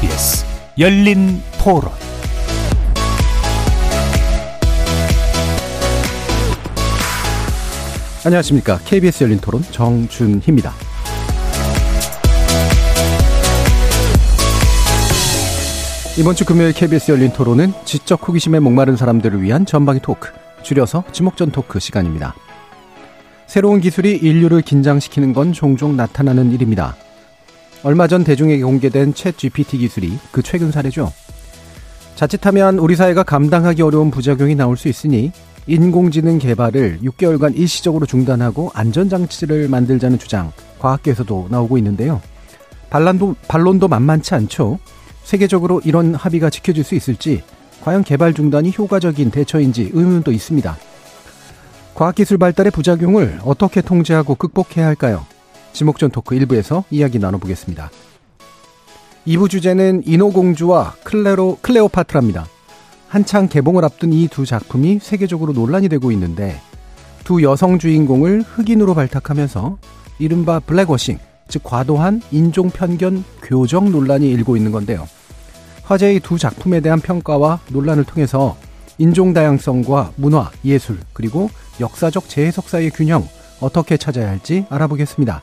KBS 열린 토론 안녕하십니까. KBS 열린 토론 정준희입니다. 이번 주 금요일 KBS 열린 토론은 지적 호기심에 목마른 사람들을 위한 전방위 토크, 줄여서 지목전 토크 시간입니다. 새로운 기술이 인류를 긴장시키는 건 종종 나타나는 일입니다. 얼마 전 대중에게 공개된 챗 GPT 기술이 그 최근 사례죠. 자칫하면 우리 사회가 감당하기 어려운 부작용이 나올 수 있으니 인공지능 개발을 6개월간 일시적으로 중단하고 안전장치를 만들자는 주장, 과학계에서도 나오고 있는데요. 반란도, 반론도 만만치 않죠. 세계적으로 이런 합의가 지켜질 수 있을지, 과연 개발 중단이 효과적인 대처인지 의문도 있습니다. 과학기술 발달의 부작용을 어떻게 통제하고 극복해야 할까요? 지목전 토크 1부에서 이야기 나눠보겠습니다. 2부 주제는 인어공주와 클레로, 클레오파트라입니다. 한창 개봉을 앞둔 이 두 작품이 세계적으로 논란이 되고 있는데 두 여성 주인공을 흑인으로 발탁하면서 이른바 블랙워싱, 즉 과도한 인종 편견 교정 논란이 일고 있는 건데요. 화제의 두 작품에 대한 평가와 논란을 통해서 인종 다양성과 문화, 예술, 그리고 역사적 재해석 사이의 균형 어떻게 찾아야 할지 알아보겠습니다.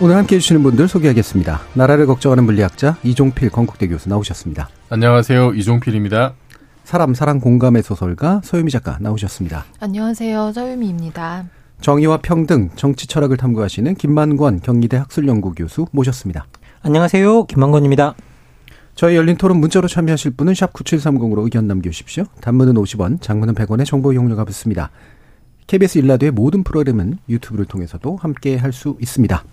오늘 함께 해주시는 분들 소개하겠습니다. 나라를 걱정하는 물리학자 이종필 건국대 교수 나오셨습니다. 안녕하세요. 이종필입니다. 사람 사랑 공감의 소설가 서유미 작가 나오셨습니다. 안녕하세요. 서유미입니다. 정의와 평등, 정치 철학을 탐구하시는 김만권 경희대 학술연구 교수 모셨습니다. 안녕하세요. 김만권입니다. 저희 열린 토론 문자로 참여하실 분은 샵 9730으로 의견 남겨주십시오. 단문은 50원, 장문은 100원의 정보 이용료가 붙습니다. KBS 일라드의 모든 프로그램은 유튜브를 통해서도 함께 할 수 있습니다.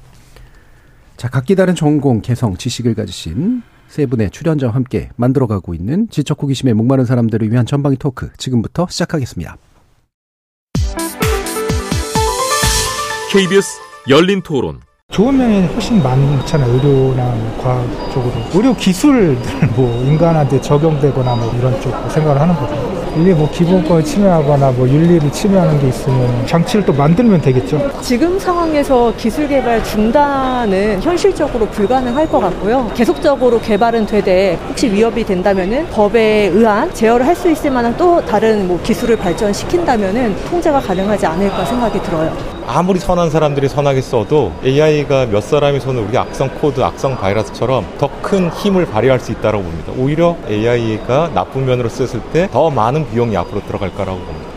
자, 각기 다른 전공, 개성, 지식을 가지신 세 분의 출연자와 함께 만들어가고 있는 지적 호기심에 목마른 사람들을 위한 전방위 토크 지금부터 시작하겠습니다. KBS 열린 토론. 좋은 면이 훨씬 많잖아요. 의료나 뭐 과학 쪽으로. 의료 기술들 뭐 인간한테 적용되거나 뭐 이런 쪽 생각을 하는 거죠. 이게 뭐 기본권을 침해하거나 뭐 윤리를 침해하는 게 있으면 장치를 또 만들면 되겠죠. 지금 상황에서 기술 개발 중단은 현실적으로 불가능할 것 같고요. 계속적으로 개발은 되되 혹시 위협이 된다면은 법에 의한 제어를 할 수 있을 만한 또 다른 뭐 기술을 발전시킨다면은 통제가 가능하지 않을까 생각이 들어요. 아무리 선한 사람들이 선하게 써도 AI가 몇 사람이 손을 우리 악성 코드, 악성 바이러스처럼 더 큰 힘을 발휘할 수 있다고 봅니다. 오히려 AI가 나쁜 면으로 쓰였을 때 더 많은 비용이 앞으로 들어갈 거라고 봅니다.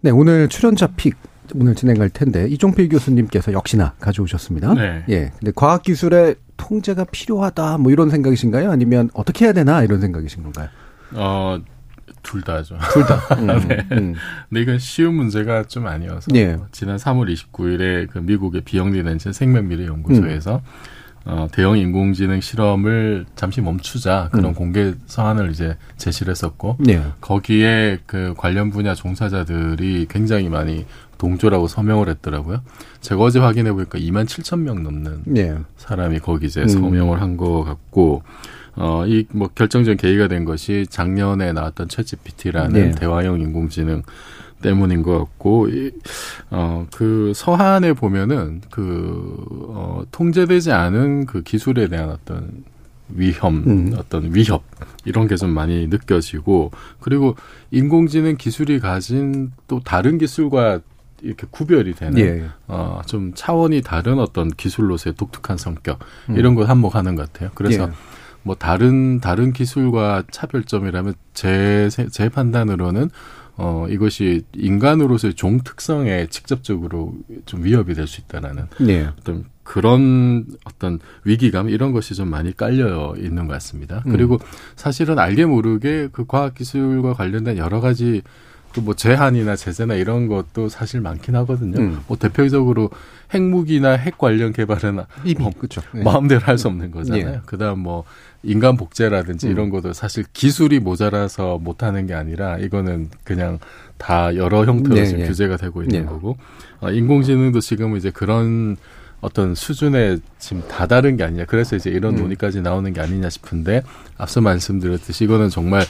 네, 오늘 출연자 pick 오늘 진행할 텐데 이종필 교수님께서 역시나 가져오셨습니다. 네. 예. 근데 과학 기술의 통제가 필요하다 뭐 이런 생각이신가요? 아니면 어떻게 해야 되나 이런 생각이신 건가요? 어, 둘 다죠. 둘 다. 음, 네. 음. 근데 이건 쉬운 문제가 좀 아니어서 예. 지난 3월 29일에 그 미국의 비영리 낸션 생명미래 연구소에서 음. 어, 대형 인공지능 실험을 잠시 멈추자 그런 음. 공개 서한을 이제 제시를 했었고 예. 거기에 그 관련 분야 종사자들이 굉장히 많이 동조라고 서명을 했더라고요. 제가 어제 확인해 보니까 2만 7천 명 넘는 예. 사람이 거기 이제 음. 서명을 한것 같고 어, 이 뭐 결정적인 계기가 된 것이 작년에 나왔던 챗GPT라는 네. 대화형 인공지능 때문인 것 같고, 이, 어, 그 서한에 보면은 그, 어, 통제되지 않은 그 기술에 대한 어떤 위험, 음. 어떤 위협, 이런 게 좀 많이 느껴지고, 그리고 인공지능 기술이 가진 또 다른 기술과 이렇게 구별이 되는 예. 어, 좀 차원이 다른 어떤 기술로서의 독특한 성격 음. 이런 걸 한몫하는 것 같아요. 그래서 예. 뭐 다른 다른 기술과 차별점이라면 제 제 판단으로는 어 이것이 인간으로서의 종 특성에 직접적으로 좀 위협이 될 수 있다라는 예. 어떤 그런 어떤 위기감 이런 것이 좀 많이 깔려 있는 것 같습니다. 음. 그리고 사실은 알게 모르게 그 과학 기술과 관련된 여러 가지 뭐 제한이나 제재나 이런 것도 사실 많긴 하거든요. 음. 뭐 대표적으로 핵무기나 핵 관련 개발은 이미 뭐 그렇죠. 예. 마음대로 할 수 없는 거잖아요. 예. 그다음 뭐 인간 복제라든지 음. 이런 것도 사실 기술이 모자라서 못 하는 게 아니라 이거는 그냥 다 여러 형태로 네, 지금 예. 규제가 되고 있는 예. 거고 어, 인공지능도 지금 이제 그런 어떤 수준에 지금 다다른 게 아니냐. 그래서 이제 이런 음. 논의까지 나오는 게 아니냐 싶은데 앞서 말씀드렸듯이 이거는 정말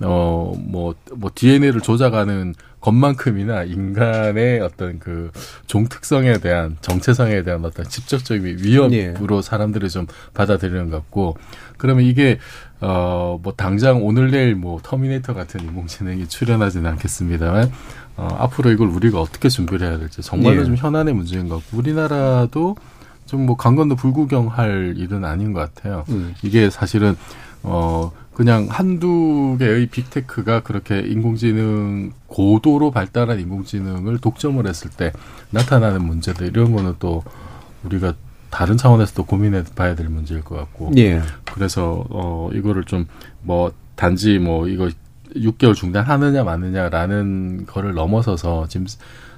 어뭐뭐 뭐 DNA를 조작하는 것만큼이나 인간의 어떤 그 종 특성에 대한 정체성에 대한 어떤 직접적인 위협으로 예. 사람들이 좀 받아들이는 것 같고 그러면 이게 어 뭐 당장 오늘 내일 뭐 터미네이터 같은 인공지능이 출현하지는 않겠습니다만 어 앞으로 이걸 우리가 어떻게 준비를 해야 될지 정말로 예. 좀 현안의 문제인 것 같고 우리나라도 좀 뭐 강 건너 불구경할 일은 아닌 것 같아요. 음. 이게 사실은 어 그냥 한두 개의 빅테크가 그렇게 인공지능 고도로 발달한 인공지능을 독점을 했을 때 나타나는 문제들 이런 거는 또 우리가 다른 차원에서 또 고민해 봐야 될 문제일 것 같고 예. 그래서 어 이거를 좀 뭐 단지 뭐 이거 6개월 중단하느냐 마느냐라는 거를 넘어서서 지금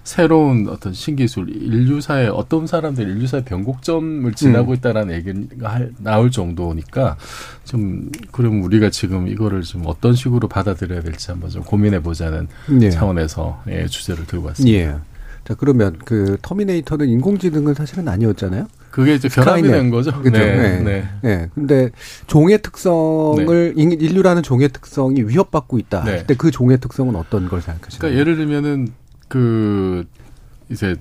새로운 어떤 신기술 인류사의 어떤 사람들이 인류사의 변곡점을 지나고 음. 있다라는 얘기가 할- 나올 정도니까 좀 그럼 우리가 지금 이거를 좀 어떤 식으로 받아들여야 될지 한번 좀 고민해 보자는 예. 차원에서 예, 주제를 들고 왔습니다. 예. 자 그러면 그 터미네이터는 인공지능은 사실은 아니었잖아요. 그게 이제 스카이넷. 된 거죠. 그죠? 네, 네. 네. 예. 근데 종의 특성을 인- 인류라는 종의 특성이 위협받고 있다. 네. 그때 그 종의 특성은 어떤 걸 생각하시나요? 그러니까 예를 들면은 그 이제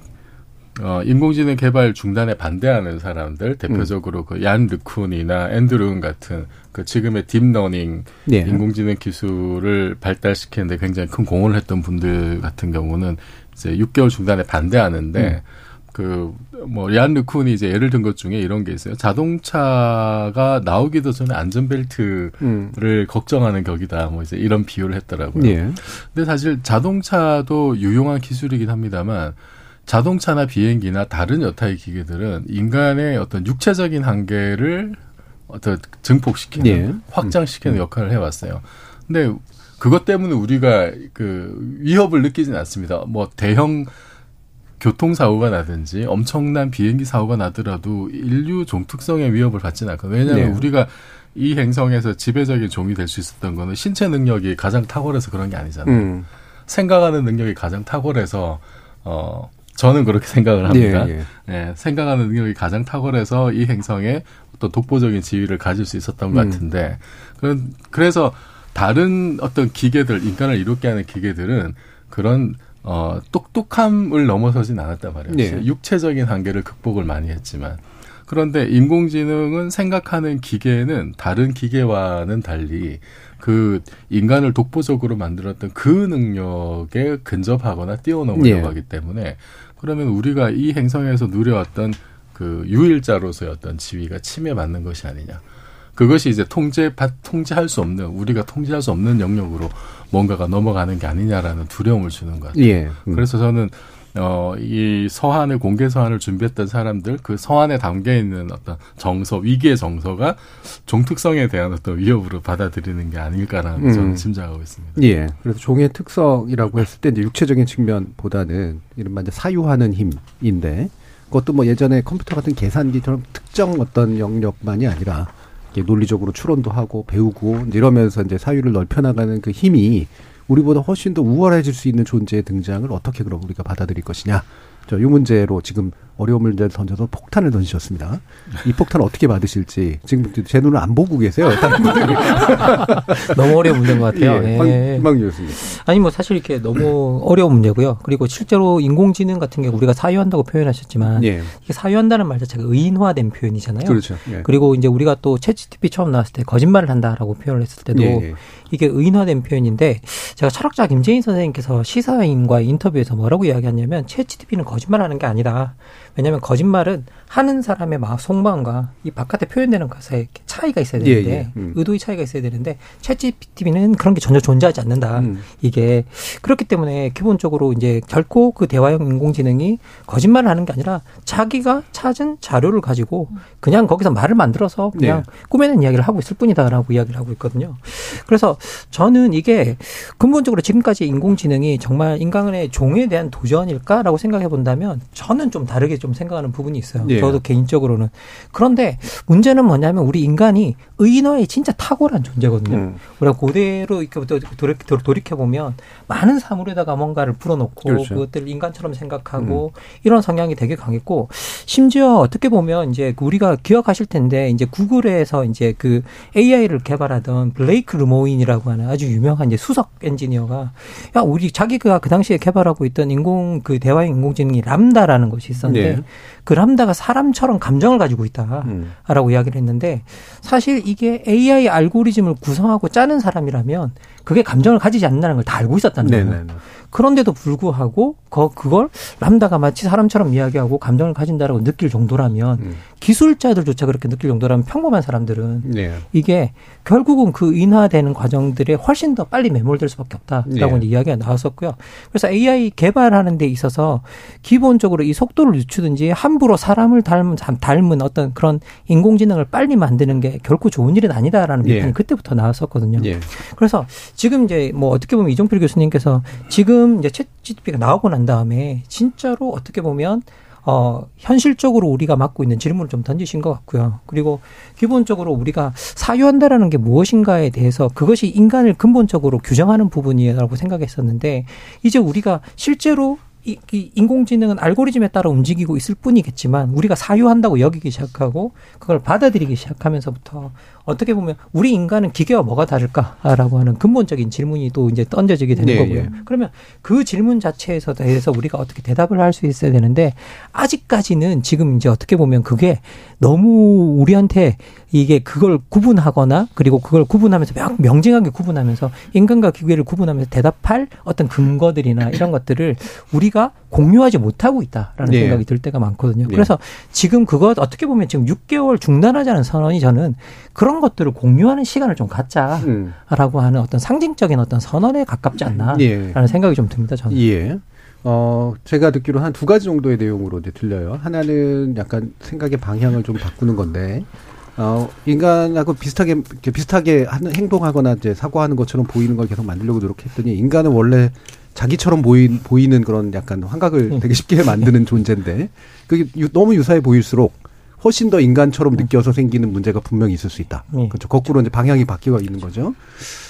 어 인공지능 개발 중단에 반대하는 사람들 대표적으로 그 얀 르쿤이나 앤드류 응 같은 그 지금의 딥러닝 예. 인공지능 기술을 발달시키는데 굉장히 큰 공헌을 했던 분들 같은 경우는 이제 6개월 중단에 반대하는데 그 뭐얀 르쿤이 이제 예를 든 것 중에 이런 게 있어요. 자동차가 나오기도 전에 안전벨트를 음. 걱정하는 격이다. 뭐 이제 이런 비유를 했더라고요. 예. 근데 사실 자동차도 유용한 기술이긴 합니다만 자동차나 비행기나 다른 여타의 기계들은 인간의 어떤 육체적인 한계를 어떤 증폭시키는 예. 확장시키는 역할을 해왔어요. 근데 그것 때문에 우리가 그 위협을 느끼진 않습니다. 뭐 대형 교통사고가 나든지 엄청난 비행기 사고가 나더라도 인류 종특성의 위협을 받지는 않거든요. 왜냐하면 네. 우리가 이 행성에서 지배적인 종이 될 수 있었던 거는 신체 능력이 가장 탁월해서 그런 게 아니잖아요. 음. 생각하는 능력이 가장 탁월해서 어 저는 그렇게 생각을 합니다. 예, 예. 예, 생각하는 능력이 가장 탁월해서 이 행성에 어떤 독보적인 지위를 가질 수 있었던 것 음. 같은데 그런 그래서 다른 어떤 기계들 인간을 이롭게 하는 기계들은 그런 어 똑똑함을 넘어서진 않았단 말이에요. 네. 육체적인 한계를 극복을 많이 했지만 그런데 인공지능은 생각하는 기계는 다른 기계와는 달리 그 인간을 독보적으로 만들었던 그 능력에 근접하거나 뛰어넘으려고 예. 하기 때문에 그러면 우리가 이 행성에서 누려왔던 그 유일자로서의 어떤 지위가 침해받는 것이 아니냐. 그것이 이제 통제, 받, 통제할 수 없는, 우리가 통제할 수 없는 영역으로 뭔가가 넘어가는 게 아니냐라는 두려움을 주는 것 같아요. 예. 음. 그래서 저는 어, 이 서한을, 공개 서한을 준비했던 사람들, 그 서한에 담겨 있는 어떤 정서, 위기의 정서가 종특성에 대한 어떤 위협으로 받아들이는 게 아닐까라는 음. 저는 짐작하고 있습니다. 예. 그래서 종의 특성이라고 했을 때 이제 육체적인 측면보다는 이른바 이제 사유하는 힘인데 그것도 뭐 예전에 컴퓨터 같은 계산기처럼 특정 어떤 영역만이 아니라 논리적으로 추론도 하고 배우고 이러면서 이제 사유를 넓혀나가는 그 힘이 우리보다 훨씬 더 우월해질 수 있는 존재의 등장을 어떻게 그럼 우리가 받아들일 것이냐. 저 이 문제로 지금 어려운 문제를 던져서 폭탄을 던지셨습니다. 이 폭탄 어떻게 받으실지 지금 제 눈을 안 보고 계세요. 다른 분들이. 너무 어려운 문제인 것 같아요. 예, 예. 황 교수님. 아니 뭐 사실 이렇게 너무 어려운 문제고요. 그리고 실제로 인공지능 같은 경우 우리가 사유한다고 표현하셨지만 예. 이게 사유한다는 말 자체가 의인화된 표현이잖아요. 그렇죠. 예. 그리고 이제 우리가 또 챗GTP 처음 나왔을 때 거짓말을 한다라고 표현을 했을 때도 예, 예. 이게 의인화된 표현인데 제가 철학자 김재인 선생님께서 시사인과의 인터뷰에서 뭐라고 이야기하냐면 챗GTP는 거짓말하는 게 아니다. 왜냐하면 거짓말은 하는 사람의 마음 속마음과 이 바깥에 표현되는 것에 차이가 있어야 되는데 예, 예. 음. 의도의 차이가 있어야 되는데 챗GPT는 그런 게 전혀 존재하지 않는다. 음. 이게 그렇기 때문에 기본적으로 이제 결코 그 대화형 인공지능이 거짓말을 하는 게 아니라 자기가 찾은 자료를 가지고 그냥 거기서 말을 만들어서 그냥 네. 꾸며낸 이야기를 하고 있을 뿐이다라고 이야기를 하고 있거든요. 그래서 저는 이게 근본적으로 지금까지 인공지능이 정말 인간의 종에 대한 도전일까라고 생각해 본다면 저는 좀 다르게 좀 생각하는 부분이 있어요. 예. 저도 개인적으로는. 그런데 문제는 뭐냐면 우리 인간이 의인화에 진짜 탁월한 존재거든요. 음. 우리가 고대로 이렇게 돌이켜 보면 많은 사물에다가 뭔가를 불어넣고 그렇죠. 그것들을 인간처럼 생각하고 이런 성향이 되게 강했고 심지어 어떻게 보면 이제 우리가 기억하실 텐데 이제 구글에서 이제 그 AI를 개발하던 블레이크 르모인이라고 하는 아주 유명한 이제 수석 엔지니어가 야 우리 자기가 그 당시에 개발하고 있던 인공 그 대화형 인공지능이 람다라는 것이 있었는데 네. 그 람다가 사람처럼 감정을 가지고 있다라고 음. 이야기를 했는데 사실 이게 AI 알고리즘을 구성하고 짜는 사람이라면 그게 감정을 가지지 않는다는 걸 다 알고 있었다 는 거예요. 네네네. 그런데도 불구하고 그 그걸 람다가 마치 사람처럼 이야기하고 감정을 가진다라고 느낄 정도라면 음. 기술자들조차 그렇게 느낄 정도라면 평범한 사람들은 네. 이게 결국은 그 인화되는 과정들에 훨씬 더 빨리 매몰될 수밖에 없다라고 예. 이야기가 나왔었고요. 그래서 AI 개발하는 데 있어서 기본적으로 이 속도를 늦추든지 함부로 사람을 닮은 닮은 어떤 그런 인공지능을 빨리 만드는 게 결코 좋은 일은 아니다라는 예. 비판이 그때부터 나왔었거든요. 예. 그래서 지금 이제 뭐 어떻게 보면 이종필 교수님께서 지금 이제 챗 GPT가 나오고 난 다음에 진짜로 어떻게 보면 어, 현실적으로 우리가 맡고 있는 질문을 좀 던지신 것 같고요. 그리고 기본적으로 우리가 사유한다라는 게 무엇인가에 대해서 그것이 인간을 근본적으로 규정하는 부분이라고 생각했었는데 이제 우리가 실제로 이, 이 인공지능은 알고리즘에 따라 움직이고 있을 뿐이겠지만 우리가 사유한다고 여기기 시작하고 그걸 받아들이기 시작하면서부터 어떻게 보면 우리 인간은 기계와 뭐가 다를까라고 하는 근본적인 질문이 또 이제 던져지게 되는 네, 거고요. 예. 그러면 그 질문 자체에서 대해서 우리가 어떻게 대답을 할 수 있어야 되는데 아직까지는 지금 이제 어떻게 보면 그게 너무 우리한테 이게 그걸 구분하거나 그리고 그걸 구분하면서 명, 명징하게 구분하면서 인간과 기계를 구분하면서 대답할 어떤 근거들이나 이런 것들을 우리가 공유하지 못하고 있다라는 예. 생각이 들 때가 많거든요. 예. 그래서 지금 그것 어떻게 보면 지금 6개월 중단하자는 선언이 저는 그런 것들을 공유하는 시간을 좀 갖자라고 음. 하는 어떤 상징적인 어떤 선언에 가깝지 않나라는 예. 생각이 좀 듭니다. 저는. 예. 어, 제가 듣기로 한 두 가지 정도의 내용으로 이제 들려요. 하나는 약간 생각의 방향을 좀 바꾸는 건데, 어, 인간하고 비슷하게, 비슷하게 하는, 행동하거나 이제 사고하는 것처럼 보이는 걸 계속 만들려고 노력했더니, 인간은 원래 자기처럼 보이, 보이는 그런 약간 환각을 음. 되게 쉽게 만드는 존재인데, 그게 유- 너무 유사해 보일수록 훨씬 더 인간처럼 느껴서 생기는 문제가 분명히 있을 수 있다. 음. 그렇죠. 거꾸로 이제 방향이 바뀌어 있는 거죠.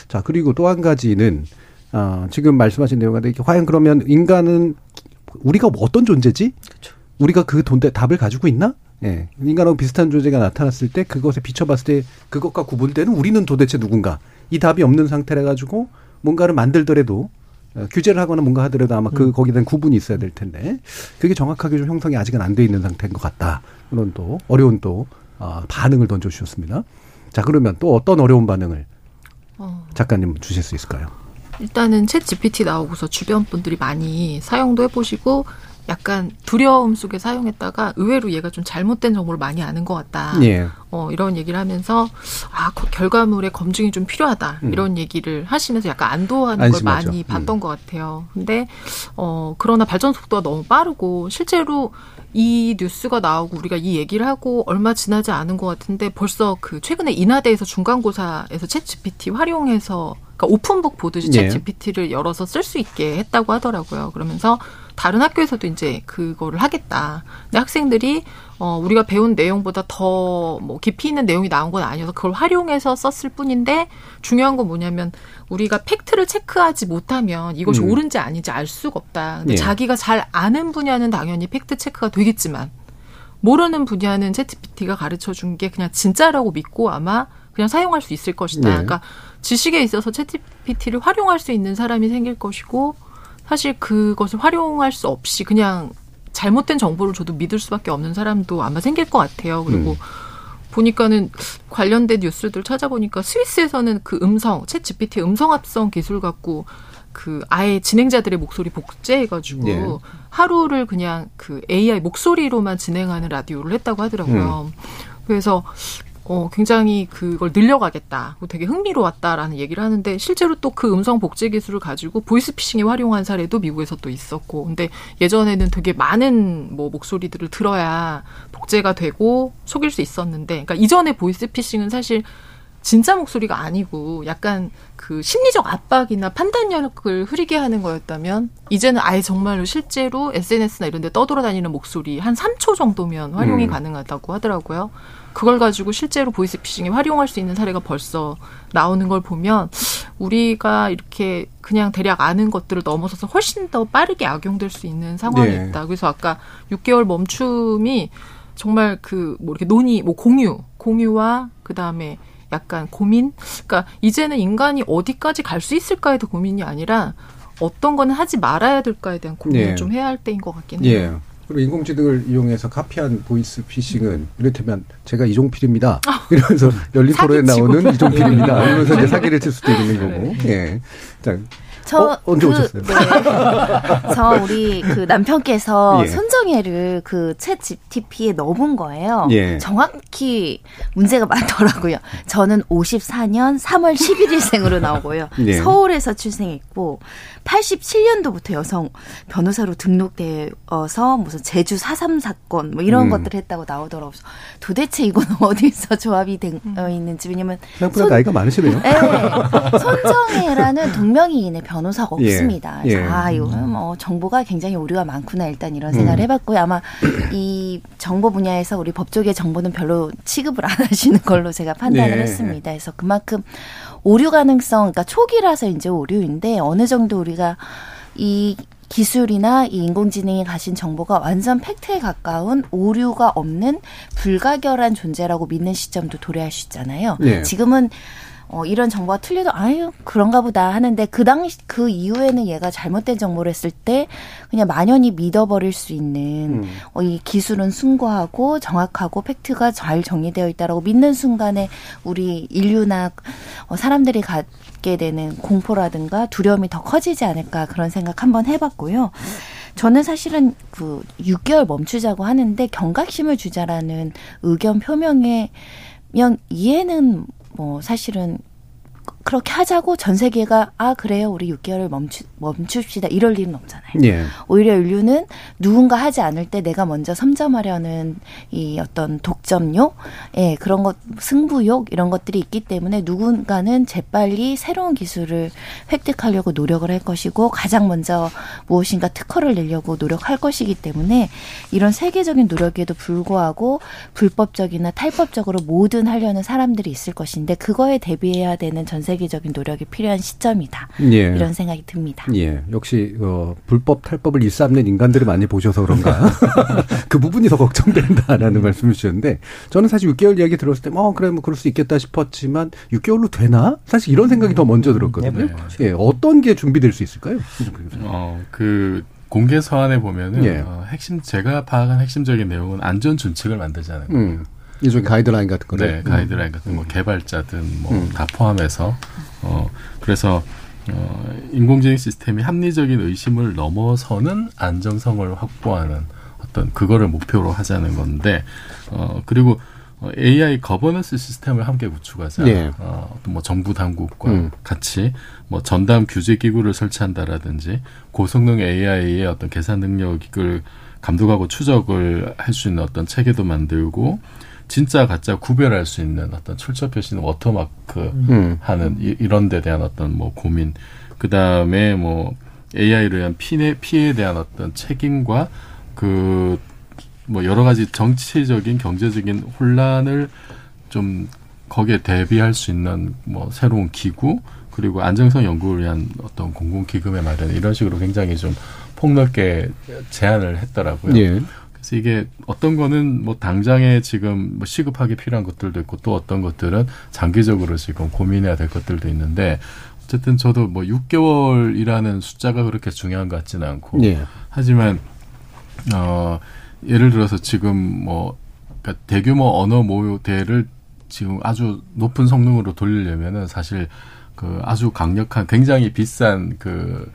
자, 그리고 또 한 가지는, 어, 지금 말씀하신 내용인데, 이게 과연 그러면 인간은 우리가 뭐 어떤 존재지? 우리가 그 돈, 답을 가지고 있나? 예. 인간하고 비슷한 존재가 나타났을 때 그것에 비춰봤을 때 그것과 구분되는 우리는 도대체 누군가? 이 답이 없는 상태라 가지고 뭔가를 만들더라도 어, 규제를 하거나 뭔가 하더라도 아마 그 거기에 대한 구분이 있어야 될 텐데 그게 정확하게 좀 형성이 아직은 안 돼 있는 상태인 것 같다. 그런 또 어려운 또 어, 반응을 던져주셨습니다. 자 그러면 또 어떤 어려운 반응을 어, 작가님 주실 수 있을까요? 일단은 챗 GPT 나오고서 주변 분들이 많이 사용도 해보시고 약간 두려움 속에 사용했다가 의외로 얘가 좀 잘못된 정보를 많이 아는 것 같다. 예. 어, 이런 얘기를 하면서 아 거- 결과물의 검증이 좀 필요하다 음. 이런 얘기를 하시면서 약간 안도하는 걸 안심하죠. 많이 음. 봤던 것 같아요. 근데 어 그러나 발전 속도가 너무 빠르고 실제로 이 뉴스가 나오고 우리가 이 얘기를 하고 얼마 지나지 않은 것 같은데 벌써 그 최근에 인하대에서 중간고사에서 챗 GPT 활용해서 그러니까 오픈북 보듯이 예. 챗 GPT를 열어서 쓸 수 있게 했다고 하더라고요. 그러면서 다른 학교에서도 이제 그거를 하겠다. 근데 학생들이 어 우리가 배운 내용보다 더 뭐 깊이 있는 내용이 나온 건 아니어서 그걸 활용해서 썼을 뿐인데 중요한 건 뭐냐면 우리가 팩트를 체크하지 못하면 이것이 음. 옳은지 아닌지 알 수가 없다. 근데 예. 자기가 잘 아는 분야는 당연히 팩트 체크가 되겠지만 모르는 분야는 챗GPT가 가르쳐 준 게 그냥 진짜라고 믿고 아마 그냥 사용할 수 있을 것이다. 네. 그러니까 지식에 있어서 챗GPT를 활용할 수 있는 사람이 생길 것이고 사실 그것을 활용할 수 없이 그냥 잘못된 정보를 줘도 믿을 수밖에 없는 사람도 아마 생길 것 같아요. 그리고 음. 보니까는 관련된 뉴스들 찾아보니까 스위스에서는 그 음성, 챗 GPT 음성 합성 기술 갖고 그 아예 진행자들의 목소리 복제해가지고 예. 하루를 그냥 그 AI 목소리로만 진행하는 라디오를 했다고 하더라고요. 그래서 어, 굉장히 그걸 늘려가겠다. 되게 흥미로웠다라는 얘기를 하는데 실제로 또 그 음성 복제 기술을 가지고 보이스피싱에 활용한 사례도 미국에서 또 있었고. 근데 예전에는 되게 많은 뭐 목소리들을 들어야 복제가 되고 속일 수 있었는데, 그러니까 이전에 보이스피싱은 사실 진짜 목소리가 아니고 약간 그 심리적 압박이나 판단력을 흐리게 하는 거였다면 이제는 아예 정말로 실제로 SNS나 이런 데 떠돌아다니는 목소리 한 3초 정도면 활용이 음. 가능하다고 하더라고요. 그걸 가지고 실제로 보이스피싱에 활용할 수 있는 사례가 벌써 나오는 걸 보면 우리가 이렇게 그냥 대략 아는 것들을 넘어서서 훨씬 더 빠르게 악용될 수 있는 상황이 네. 있다. 그래서 아까 6개월 멈춤이 정말 그 뭐 이렇게 논의, 뭐 공유, 공유와 그 다음에 약간 고민. 그러니까 이제는 인간이 어디까지 갈 수 있을까에 도 고민이 아니라 어떤 거는 하지 말아야 될까에 대한 고민을 네. 좀 해야 할 때인 것 같긴 해요. 예. 그리고 인공지능을 이용해서 카피한 보이스 피싱은 이를테면 제가 이종필입니다. 이러면서 열린 토론에. 나오는 이종필입니다. 이러면서 이제 사기를 칠 수도 있는 거고. 예. 자, 저 어? 언제 그, 오셨어요? 네. 저 우리 그 남편께서 예. 손정혜를 그챗 GTP에 넣어본 거예요. 예. 정확히 문제가 많더라고요. 저는 54년 3월 11일생으로 나오고요. 예. 서울에서 출생했고 87년도부터 여성 변호사로 등록되어서 무슨 제주 4.3 사건 뭐 이런 음. 것들을 했다고 나오더라고요. 도대체 이건 어디서 조합이 되어 있는지 왜냐면 생각보다 손- 나이가 많으시네요. 네. 손정혜라는 동명이인의 변 호사가 예. 없습니다. 예. 그래서 아, 이거는 뭐 정보가 굉장히 오류가 많구나 일단 이런 생각을 음. 해봤고요. 아마 이 정보 분야에서 우리 법조계 정보는 별로 취급을 안 하시는 걸로 제가 판단을 네. 했습니다. 그래서 그만큼 오류 가능성, 그러니까 초기라서 이제 오류인데 어느 정도 우리가 이 기술이나 이 인공지능이 가진 정보가 완전 팩트에 가까운 오류가 없는 불가결한 존재라고 믿는 시점도 도래할 수 있잖아요. 네. 지금은 어, 이런 정보가 틀려도 아유 그런가 보다 하는데 그 당시 그 이후에는 얘가 잘못된 정보를 했을 때 그냥 만연히 믿어버릴 수 있는 음. 어, 이 기술은 숭고하고 정확하고 팩트가 잘 정리되어 있다라고 믿는 순간에 우리 인류나 어, 사람들이 갖게 되는 공포라든가 두려움이 더 커지지 않을까 그런 생각 한번 해봤고요. 저는 사실은 그 6개월 멈추자고 하는데 경각심을 주자라는 의견 표명에 면 이해는 뭐 사실은 그렇게 하자고 전 세계가 아 그래요. 우리 6개월을 멈추 멈춥시다 이럴 일은 없잖아요. 예. 오히려 인류는 누군가 하지 않을 때 내가 먼저 선점하려는 이 어떤 독점욕, 예, 그런 것, 승부욕, 이런 것들이 있기 때문에 누군가는 재빨리 새로운 기술을 획득하려고 노력을 할 것이고 가장 먼저 무엇인가 특허를 내려고 노력할 것이기 때문에 이런 세계적인 노력에도 불구하고 불법적이나 탈법적으로 뭐든 하려는 사람들이 있을 것인데 그거에 대비해야 되는 전 세계적인 노력이 필요한 시점이다. 예. 이런 생각이 듭니다. 예, 역시 어, 불법 탈법을 일삼는 인간들을 많이 보셔서 그런가 그 부분이 더 걱정된다라는 말씀을 주셨는데 저는 사실 6개월 이야기 들었을 때 어 그래 뭐 그럴 수 있겠다 싶었지만 6개월로 되나 사실 이런 생각이 더 먼저 들었거든요. 네. 예, 어떤 게 준비될 수 있을까요? 어, 그 공개 서한에 보면은 예. 어, 핵심 제가 파악한 핵심적인 내용은 안전 준칙을 만들자는 거예요. 음, 일종의 가이드라인 같은 거를 네, 가이드라인 같은 뭐 개발자든 뭐 음. 다 포함해서 어 그래서 어 인공지능 시스템이 합리적인 의심을 넘어서는 안정성을 확보하는 어떤 그거를 목표로 하자는 건데 어 그리고 어, AI 거버넌스 시스템을 함께 구축하자. 네. 어, 또 뭐 정부 당국과 음. 같이 뭐 전담 규제 기구를 설치한다라든지 고성능 AI의 어떤 계산 능력을 감독하고 추적을 할 수 있는 어떤 체계도 만들고 진짜 가짜 구별할 수 있는 어떤 출처 표시는 워터마크 음. 하는 이, 이런 데 대한 어떤 뭐 고민 그 다음에 뭐 AI로 인한 피해 피해에 대한 어떤 책임과 그 뭐 여러 가지 정치적인 경제적인 혼란을 좀 거기에 대비할 수 있는 뭐 새로운 기구 그리고 안정성 연구를 위한 어떤 공공 기금의 마련 이런 식으로 굉장히 좀 폭넓게 제안을 했더라고요. 예. 그래서 이게 어떤 거는 뭐 당장에 지금 뭐 시급하게 필요한 것들도 있고 또 어떤 것들은 장기적으로 지금 고민해야 될 것들도 있는데 어쨌든 저도 뭐 6개월이라는 숫자가 그렇게 중요한 것 같지는 않고 예. 하지만 어 예를 들어서 지금 뭐 그러니까 대규모 언어 모델을 지금 아주 높은 성능으로 돌리려면은 사실 그 아주 강력한 굉장히 비싼 그,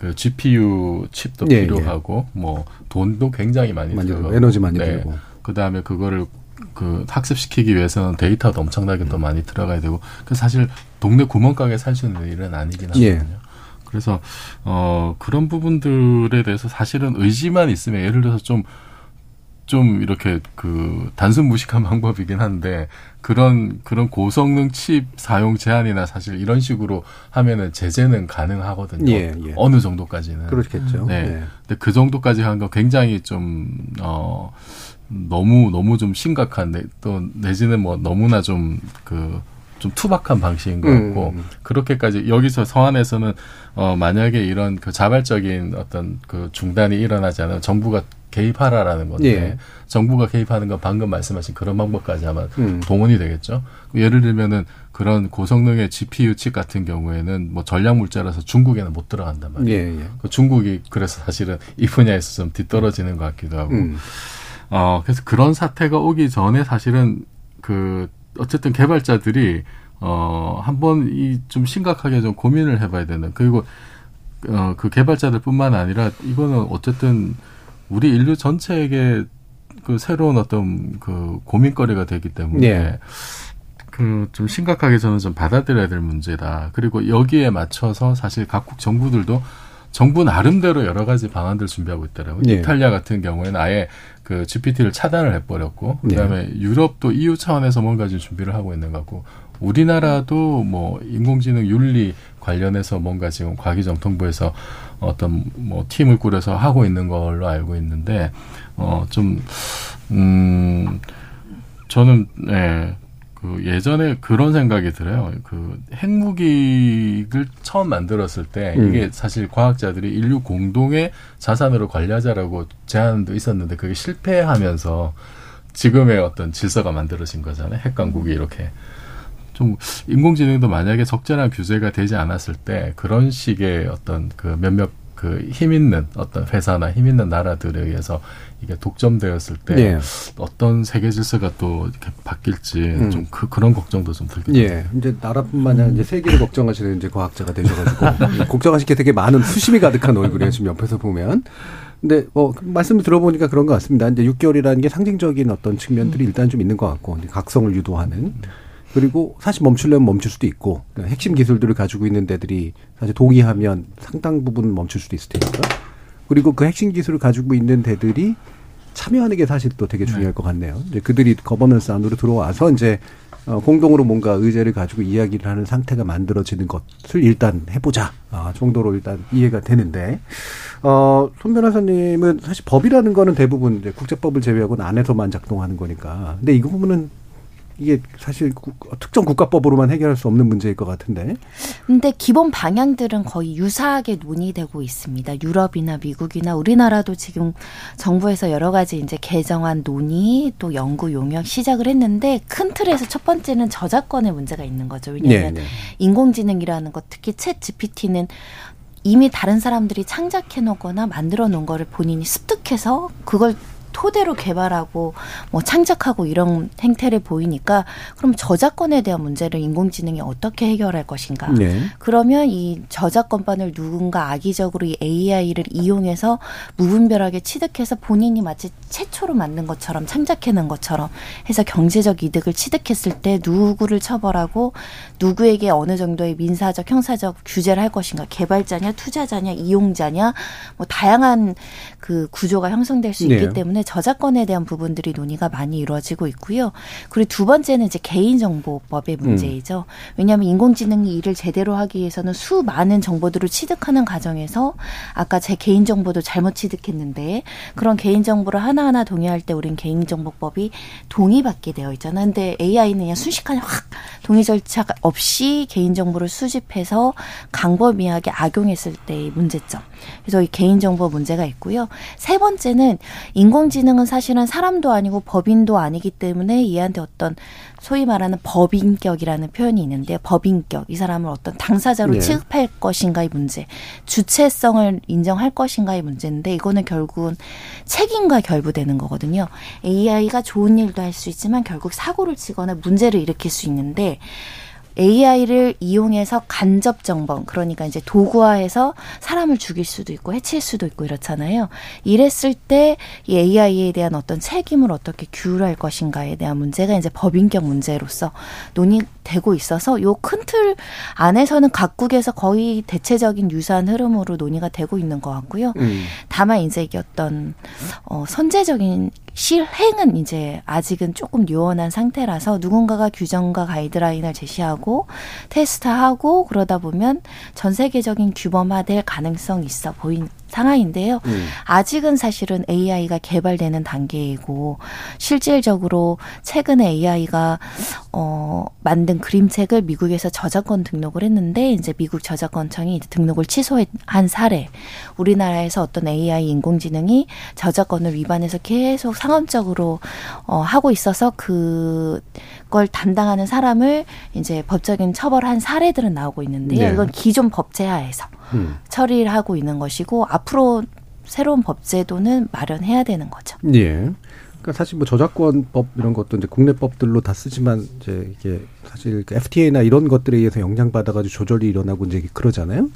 그 GPU 칩도 예, 필요하고 뭐 돈도 굉장히 많이, 많이 들고, 에너지 많이 네. 들고. 그 다음에 그거를 그 학습시키기 위해서는 데이터도 엄청나게 또 많이 들어가야 되고 그 사실 동네 구멍가게 살 수 있는 일은 아니긴 예. 하거든요. 그래서 어 그런 부분들에 대해서 사실은 의지만 있으면 예를 들어서 좀 좀 이렇게 그 단순 무식한 방법이긴 한데 그런 그런 고성능 칩 사용 제한이나 사실 이런 식으로 하면은 제재는 가능하거든요. 예, 예. 어느 정도까지는. 그렇겠죠. 네. 예. 근데 그 정도까지 한 거 굉장히 좀, 어, 너무, 너무 좀 심각한, 내- 또, 내지는 뭐 너무나 좀, 그, 좀 투박한 방식인 것 같고, 음. 그렇게까지, 여기서 서안에서는, 어, 만약에 이런 그 자발적인 어떤 그 중단이 일어나지 않으면 정부가 개입하라라는 건데, 예. 정부가 개입하는 건 방금 말씀하신 그런 방법까지 아마 음. 동원이 되겠죠. 예를 들면은 그런 고성능의 GPU 칩 같은 경우에는 뭐 전략 물자라서 중국에는 못 들어간단 말이에요. 예, 예. 그 중국이 그래서 사실은 이 분야에서 좀 뒤떨어지는 것 같기도 하고. 음. 어, 그래서 그런 사태가 오기 전에 사실은 그 어쨌든 개발자들이 어, 한번 이 좀 심각하게 좀 고민을 해봐야 되는. 그리고 어, 그 개발자들뿐만 아니라 이거는 어쨌든 우리 인류 전체에게 그 새로운 어떤 그 고민거리가 되기 때문에 예. 그좀 심각하게 저는 좀 받아들여야 될 문제다. 그리고 여기에 맞춰서 사실 각국 정부들도 정부 나름대로 여러 가지 방안들 준비하고 있더라고요. 예. 이탈리아 같은 경우에는 아예 그 GPT를 차단을 해버렸고, 예. 그다음에 유럽도 EU 차원에서 뭔가 좀 준비를 하고 있는 것 같고, 우리나라도 뭐 인공지능 윤리 관련해서 뭔가 지금 과기정통부에서 어떤 뭐 팀을 꾸려서 하고 있는 걸로 알고 있는데, 어좀 음. 저는 네. 그 예전에 그런 생각이 들어요. 그 핵무기를 처음 만들었을 때 음. 이게 사실 과학자들이 인류 공동의 자산으로 관리하자라고 제안도 있었는데 그게 실패하면서 지금의 어떤 질서가 만들어진 거잖아요. 핵 강국이 이렇게 좀 인공지능도 만약에 적절한 규제가 되지 않았을 때 그런 식의 어떤 그 몇몇 그힘 있는 어떤 회사나 힘 있는 나라들에 의해서 이게 독점되었을 때 예. 어떤 세계 질서가 또 이렇게 바뀔지 음. 좀 그, 그런 걱정도 좀 들긴 해요. 예, 이제 나라뿐만 아니라 이제 세계를 걱정하시는 이제 과학자가 되셔가지고 걱정하실 게 되게 많은 수심이 가득한 얼굴이에요 지금 옆에서 보면. 근데 뭐 말씀을 들어보니까 그런 것 같습니다. 이제 6개월이라는 게 상징적인 어떤 측면들이 일단 좀 있는 것 같고 각성을 유도하는 그리고 사실 멈추려면 멈출 수도 있고 그러니까 핵심 기술들을 가지고 있는 데들이 사실 동의하면 상당 부분 멈출 수도 있을 테니까. 그리고 그 핵심 기술을 가지고 있는 데들이 참여하는 게 사실 또 되게 중요할 것 같네요. 이제 그들이 거버넌스 안으로 들어와서 이제 어, 공동으로 뭔가 의제를 가지고 이야기를 하는 상태가 만들어지는 것을 일단 해보자 아, 정도로 일단 이해가 되는데. 어, 손 변호사님은 사실 법이라는 거는 대부분 국제법을 제외하고는 안에서만 작동하는 거니까. 근데 이 부분은 이게 사실 국- 특정 국가법으로만 해결할 수 없는 문제일 것 같은데 근데 기본 방향들은 거의 유사하게 논의되고 있습니다. 유럽이나 미국이나 우리나라도 지금 정부에서 여러 가지 이제 개정안 논의 또 연구 용역 시작을 했는데 큰 틀에서 첫 번째는 저작권의 문제가 있는 거죠. 왜냐하면 네, 네. 인공지능이라는 것 특히 챗 GPT는 이미 다른 사람들이 창작해 놓거나 만들어 놓은 거를 본인이 습득해서 그걸 토대로 개발하고 뭐 창작하고 이런 행태를 보이니까 그럼 저작권에 대한 문제를 인공지능이 어떻게 해결할 것인가? 네. 그러면 이 저작권반을 누군가 악의적으로 이 AI를 이용해서 무분별하게 취득해서 본인이 마치 최초로 만든 것처럼 창작해낸 것처럼 해서 경제적 이득을 취득했을 때 누구를 처벌하고 누구에게 어느 정도의 민사적, 형사적 규제를 할 것인가? 개발자냐, 투자자냐, 이용자냐, 뭐 다양한 그 구조가 형성될 수 있기 네. 때문에 저작권에 대한 부분들이 논의가 많이 이루어지고 있고요. 그리고 두 번째는 이제 개인정보법의 문제이죠. 왜냐하면 인공지능이 일을 제대로 하기 위해서는 수많은 정보들을 취득하는 과정에서 아까 제 개인정보도 잘못 취득했는데 그런 개인정보를 하나하나 동의할 때 우린 개인정보법이 동의받게 되어 있잖아요. 근데 AI는 그냥 순식간에 확 동의 절차 없이 개인정보를 수집해서 강범위하게 악용했을 때의 문제점. 그래서 이 개인정보 문제가 있고요. 세 번째는 인공지능은 사실은 사람도 아니고 법인도 아니기 때문에 얘한테 어떤 소위 말하는 법인격이라는 표현이 있는데 법인격 이 사람을 어떤 당사자로 네. 취급할 것인가의 문제, 주체성을 인정할 것인가의 문제인데 이거는 결국은 책임과 결부되는 거거든요. AI가 좋은 일도 할 수 있지만 결국 사고를 치거나 문제를 일으킬 수 있는데 AI를 이용해서 간접 정범, 그러니까 이제 도구화해서 사람을 죽일 수도 있고 해칠 수도 있고 이렇잖아요. 이랬을 때 이 AI에 대한 어떤 책임을 어떻게 규율할 것인가에 대한 문제가 이제 법인격 문제로서 논의 되고 있어서 요 큰 틀 안에서는 각국에서 거의 대체적인 유사한 흐름으로 논의가 되고 있는 것 같고요. 음. 다만 이제 이게 어떤 어 선제적인 실행은 이제 아직은 조금 요원한 상태라서 누군가가 규정과 가이드라인을 제시하고 테스트하고 그러다 보면 전 세계적인 규범화될 가능성이 있어 보인 상황인데요. 음. 아직은 사실은 AI가 개발되는 단계이고 실질적으로 최근에 AI가 어 만든 그림책을 미국에서 저작권 등록을 했는데 이제 미국 저작권청이 등록을 취소한 사례. 우리나라에서 어떤 AI 인공지능이 저작권을 위반해서 계속 상업적으로 어 하고 있어서 그걸 담당하는 사람을 이제 법적인 처벌한 사례들은 나오고 있는데요. 네. 이건 기존 법제하에서 음. 처리를 하고 있는 것이고 앞으로 새로운 법 제도는 마련해야 되는 거죠. 예. 그러니까 사실 뭐 저작권법 이런 것도 이제 국내 법들로 다 쓰지만 이제 이게 사실 그 FTA나 이런 것들에 의해서 영향 받아가지고 조절이 일어나고 이제 그러잖아요.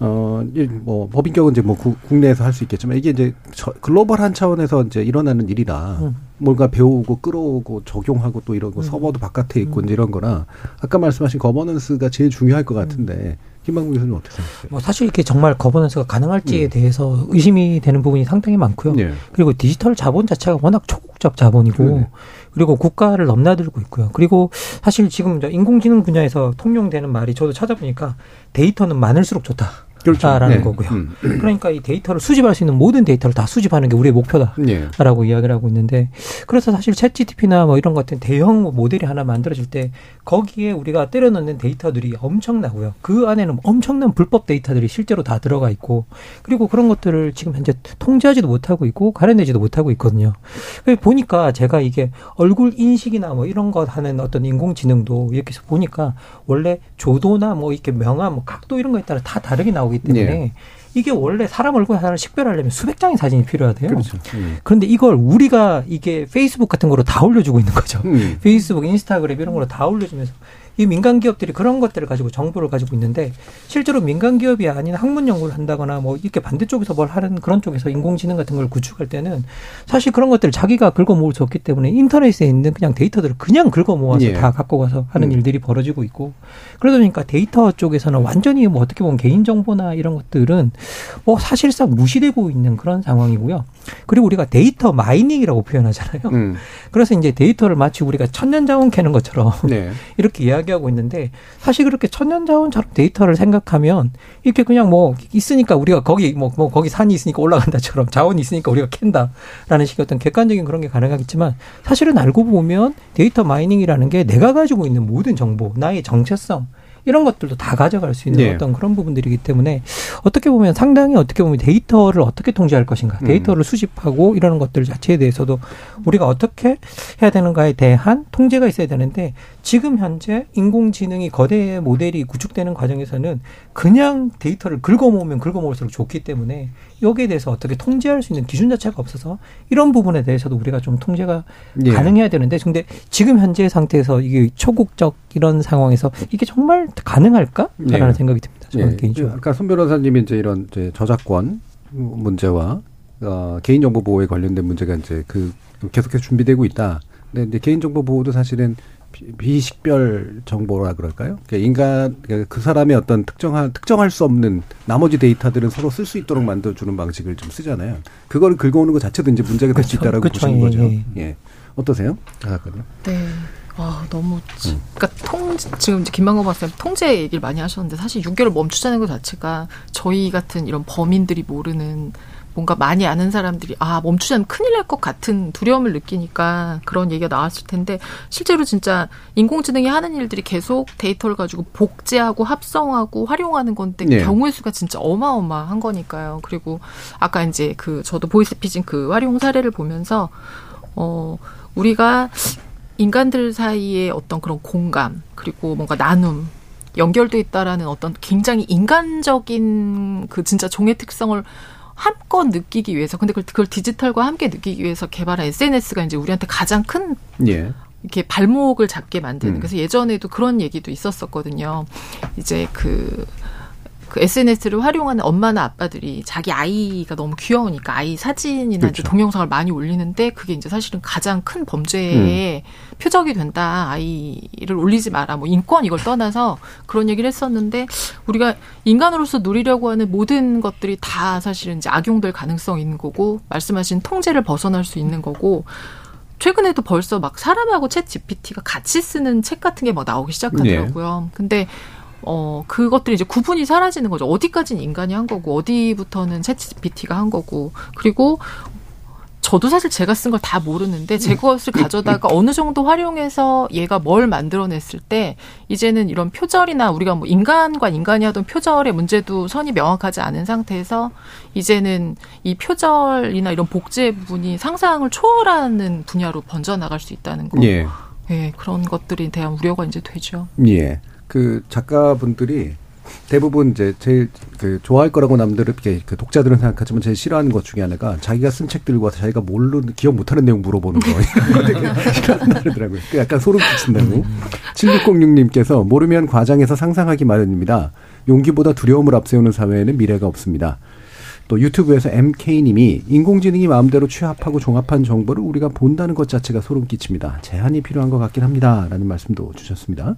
어, 이 뭐 법인격은 이제 뭐 구- 국내에서 할 수 있겠지만 이게 이제 저, 글로벌한 차원에서 이제 일어나는 일이라 음. 뭔가 배우고 끌어오고 적용하고 또 이러고 음. 서버도 바깥에 있고 이제 이런 거라 아까 말씀하신 거버넌스가 제일 중요할 것 같은데 김만국 교수님 어떻게 생각하세요? 뭐 사실 이게 정말 거버넌스가 가능할지에 음. 대해서 의심이 되는 부분이 상당히 많고요. 예. 그리고 디지털 자본 자체가 워낙 초국적 자본이고 그러네. 그리고 국가를 넘나들고 있고요. 그리고 사실 지금 저 인공지능 분야에서 통용되는 말이 저도 찾아보니까 데이터는 많을수록 좋다. 그렇죠. 라는 네. 거고요. 음. 그러니까 이 데이터를 수집할 수 있는 모든 데이터를 다 수집하는 게 우리의 목표다. 예. 라고 이야기를 하고 있는데 그래서 사실 챗 GTP나 뭐 이런 것 같은 대형 뭐 모델이 하나 만들어질 때 거기에 우리가 때려 넣는 데이터들이 엄청나고요. 그 안에는 엄청난 불법 데이터들이 실제로 다 들어가 있고 그리고 그런 것들을 지금 현재 통제하지도 못하고 있고 가려내지도 못하고 있거든요. 보니까 제가 이게 얼굴 인식이나 뭐 이런 것 하는 어떤 인공지능도 이렇게 해서 보니까 원래 조도나 뭐 이렇게 명암, 뭐 각도 이런 거에 따라 다 다르게 나오 기 때문에 예. 이게 원래 사람 얼굴 하나를 식별하려면 수백 장의 사진이 필요하대요. 그렇죠. 음. 그런데 이걸 우리가 이게 페이스북 같은 거로 다 올려주고 있는 거죠. 음. 페이스북, 인스타그램 이런 거로 다 올려주면서 이 민간 기업들이 그런 것들을 가지고 정보를 가지고 있는데 실제로 민간 기업이 아닌 학문 연구를 한다거나 뭐 이렇게 반대쪽에서 뭘 하는 그런 쪽에서 인공지능 같은 걸 구축할 때는 사실 그런 것들을 자기가 긁어 모을 수 없기 때문에 인터넷에 있는 그냥 데이터들을 그냥 긁어 모아서 예. 다 갖고 가서 하는 음. 일들이 벌어지고 있고 그러다 보니까 데이터 쪽에서는 완전히 뭐 어떻게 보면 개인 정보나 이런 것들은 뭐 사실상 무시되고 있는 그런 상황이고요. 그리고 우리가 데이터 마이닝이라고 표현하잖아요. 음. 그래서 이제 데이터를 마치 우리가 천연 자원 캐는 것처럼 네. 이렇게 이야기 하고 있는데 사실 그렇게 천연자원처럼 데이터를 생각하면 이렇게 그냥 뭐 있으니까 우리가 거기 뭐, 뭐 거기 산이 있으니까 올라간다처럼 자원이 있으니까 우리가 캔다라는 식의 어떤 객관적인 그런 게 가능하겠지만 사실은 알고 보면 데이터 마이닝이라는 게 내가 가지고 있는 모든 정보, 나의 정체성 이런 것들도 다 가져갈 수 있는 네. 어떤 그런 부분들이기 때문에 어떻게 보면 상당히 어떻게 보면 데이터를 어떻게 통제할 것인가, 음. 데이터를 수집하고 이러는 것들 자체에 대해서도 우리가 어떻게 해야 되는가에 대한 통제가 있어야 되는데 지금 현재 인공지능이 거대 모델이 구축되는 과정에서는 그냥 데이터를 긁어모으면 긁어모을수록 좋기 때문에 여기에 대해서 어떻게 통제할 수 있는 기준 자체가 없어서 이런 부분에 대해서도 우리가 좀 통제가 예. 가능해야 되는데 근데 지금 현재 상태에서 이게 초국적 이런 상황에서 이게 정말 가능할까라는 예. 생각이 듭니다. 저는 예. 개인적으로. 아까 손 변호사님이 이제 이런 이제 저작권 문제와 어, 개인정보 보호에 관련된 문제가 이제 그 계속해서 준비되고 있다. 근데 이제 개인정보 보호도 사실은 비- 비식별 정보라 그럴까요? 그러니까 인간 그러니까 그 사람의 어떤 특정한 특정할 수 없는 나머지 데이터들은 서로 쓸 수 있도록 만들어주는 방식을 좀 쓰잖아요. 그거를 긁어오는 것 자체도 이제 문제가 될 수. 있다라고 그렇죠. 보시는 예, 거죠. 예. 예. 어떠세요? 작가님? 네. 와, 너무, 그러니까 통, 지금 이제 김만고 박사님 통제 얘기를 많이 하셨는데 사실 6개월 멈추자는 것 자체가 저희 같은 이런 범인들이 모르는 뭔가 많이 아는 사람들이 아, 멈추자면 큰일 날 것 같은 두려움을 느끼니까 그런 얘기가 나왔을 텐데 실제로 진짜 인공지능이 하는 일들이 계속 데이터를 가지고 복제하고 합성하고 활용하는 건데 네. 경우의 수가 진짜 어마어마한 거니까요. 그리고 아까 이제 그 저도 보이스피싱 그 활용 사례를 보면서 어, 우리가 인간들 사이의 어떤 그런 공감 그리고 뭔가 나눔 연결돼 있다라는 어떤 굉장히 인간적인 그 진짜 종의 특성을 한껏 느끼기 위해서 근데 그걸, 그걸 디지털과 함께 느끼기 위해서 개발한 SNS가 이제 우리한테 가장 큰 예. 이렇게 발목을 잡게 만드는 음. 그래서 예전에도 그런 얘기도 있었었거든요. 이제 그 그 SNS를 활용하는 엄마나 아빠들이 자기 아이가 너무 귀여우니까 아이 사진이나 그렇죠. 이제 동영상을 많이 올리는데 그게 이제 사실은 가장 큰 범죄의 음. 표적이 된다. 아이를 올리지 마라. 뭐 인권 이걸 떠나서 그런 얘기를 했었는데 우리가 인간으로서 누리려고 하는 모든 것들이 다 사실은 이제 악용될 가능성이 있는 거고 말씀하신 통제를 벗어날 수 있는 거고 최근에도 벌써 막 사람하고 챗 GPT가 같이 쓰는 책 같은 게 막 나오기 시작하더라고요. 근데 어 그것들이 이제 구분이 사라지는 거죠. 어디까지는 인간이 한 거고 어디부터는 챗 GPT가 한 거고 그리고 저도 사실 제가 쓴 걸 다 모르는데 제 것을 가져다가 어느 정도 활용해서 얘가 뭘 만들어냈을 때 이제는 이런 표절이나 우리가 뭐 인간과 인간이 하던 표절의 문제도 선이 명확하지 않은 상태에서 이제는 이 표절이나 이런 복제 부분이 상상을 초월하는 분야로 번져나갈 수 있다는 거. 예. 예, 그런 것들에 대한 우려가 이제 되죠. 예. 그 작가분들이 대부분 이제 제일 그 좋아할 거라고 남들은 이렇게 그 독자들은 생각하지만 제일 싫어하는 것 중에 하나가 자기가 쓴 책들과 자기가 모르는 기억 못하는 내용 물어보는 거 이거 되게 싫어한다 그러더라고요. 그 약간 소름 끼친다고. 7606님께서 모르면 과장해서 상상하기 마련입니다. 용기보다 두려움을 앞세우는 사회에는 미래가 없습니다. 또 유튜브에서 MK님이 인공지능이 마음대로 취합하고 종합한 정보를 우리가 본다는 것 자체가 소름 끼칩니다. 제한이 필요한 것 같긴 합니다. 라는 말씀도 주셨습니다.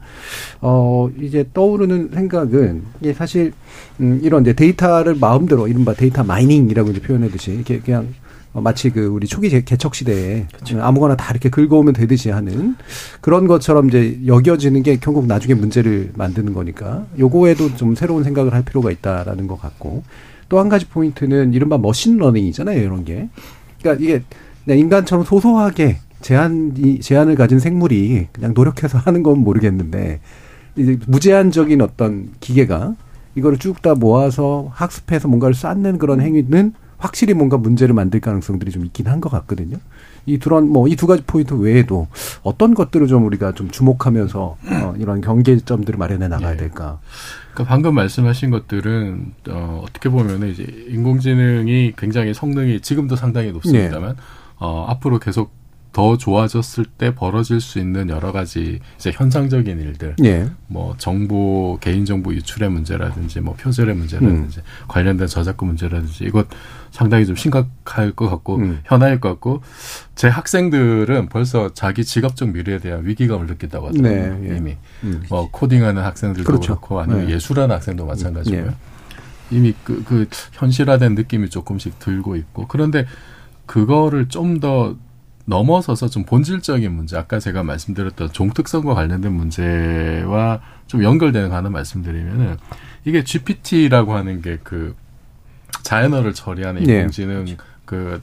어, 이제 떠오르는 생각은 이게 사실, 음, 이런 이제 데이터를 마음대로 이른바 데이터 마이닝이라고 이제 표현하듯이 이렇게 그냥 어, 마치 그 우리 초기 개- 개척 시대에 아무거나 다 이렇게 긁어오면 되듯이 하는 그런 것처럼 이제 여겨지는 게 결국 나중에 문제를 만드는 거니까 요거에도 좀 새로운 생각을 할 필요가 있다라는 것 같고 또 한 가지 포인트는 이른바 머신러닝이잖아요 이런 게 그러니까 이게 그냥 인간처럼 소소하게 제한이 제한을 가진 생물이 그냥 노력해서 하는 건 모르겠는데 이제 무제한적인 어떤 기계가 이거를 쭉 다 모아서 학습해서 뭔가를 쌓는 그런 행위는 확실히 뭔가 문제를 만들 가능성들이 좀 있긴 한 것 같거든요. 이 두런 뭐 이 두 가지 포인트 외에도 어떤 것들을 좀 우리가 좀 주목하면서 어, 이런 경계점들을 마련해 나가야 예. 될까? 그러니까 방금 말씀하신 것들은 어, 어떻게 보면은 이제 인공지능이 굉장히 성능이 지금도 상당히 높습니다만 어, 앞으로 계속 더 좋아졌을 때 벌어질 수 있는 여러 가지 이제 현상적인 일들, 예. 뭐 정보 개인 정보 유출의 문제라든지 뭐 표절의 문제라든지 관련된 저작권 문제라든지 이것 상당히 좀 심각할 것 같고 음. 현안일 것 같고 제 학생들은 벌써 자기 직업적 미래에 대한 위기감을 느낀다고 하더라고요 네, 예. 이미 음. 뭐 코딩하는 학생들도 그렇죠. 그렇고 아니면 네. 예술하는 학생도 마찬가지고요. 예. 이미 그, 그 현실화된 느낌이 조금씩 들고 있고 그런데 그거를 좀 더 넘어서서 좀 본질적인 문제, 아까 제가 말씀드렸던 종특성과 관련된 문제와 좀 연결되는 거 하나 말씀드리면은 이게 GPT라고 하는 게그 자연어를 처리하는 예. 인공지능 그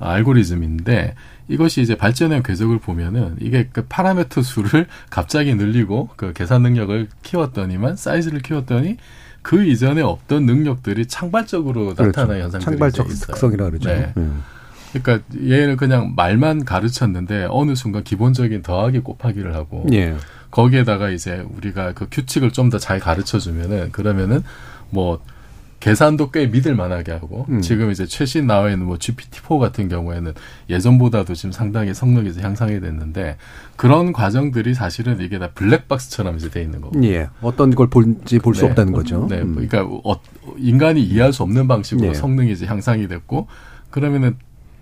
알고리즘인데 이것이 이제 발전의 궤적을 보면은 이게 그 파라메터 수를 갑자기 늘리고 그 계산 능력을 키웠더니만 사이즈를 키웠더니 그 이전에 없던 능력들이 창발적으로 나타나는 현상들이 그렇죠. 창발적. 특성이라 그러죠. 네. 음. 그러니까 얘는 그냥 말만 가르쳤는데 어느 순간 기본적인 더하기 곱하기를 하고 예. 거기에다가 이제 우리가 그 규칙을 좀 더 잘 가르쳐 주면은 그러면은 뭐 계산도 꽤 믿을 만하게 하고 음. 지금 이제 최신 나와 있는 뭐 GPT-4 같은 경우에는 예전보다도 지금 상당히 성능이 이제 향상이 됐는데 그런 과정들이 사실은 이게 다 블랙박스처럼 이제 돼 있는 거고. 예. 어떤 걸 볼지 볼수 네. 없다는 거죠. 네, 음. 그러니까 어, 인간이 이해할 수 없는 방식으로 예. 성능이 이제 향상이 됐고 그러면은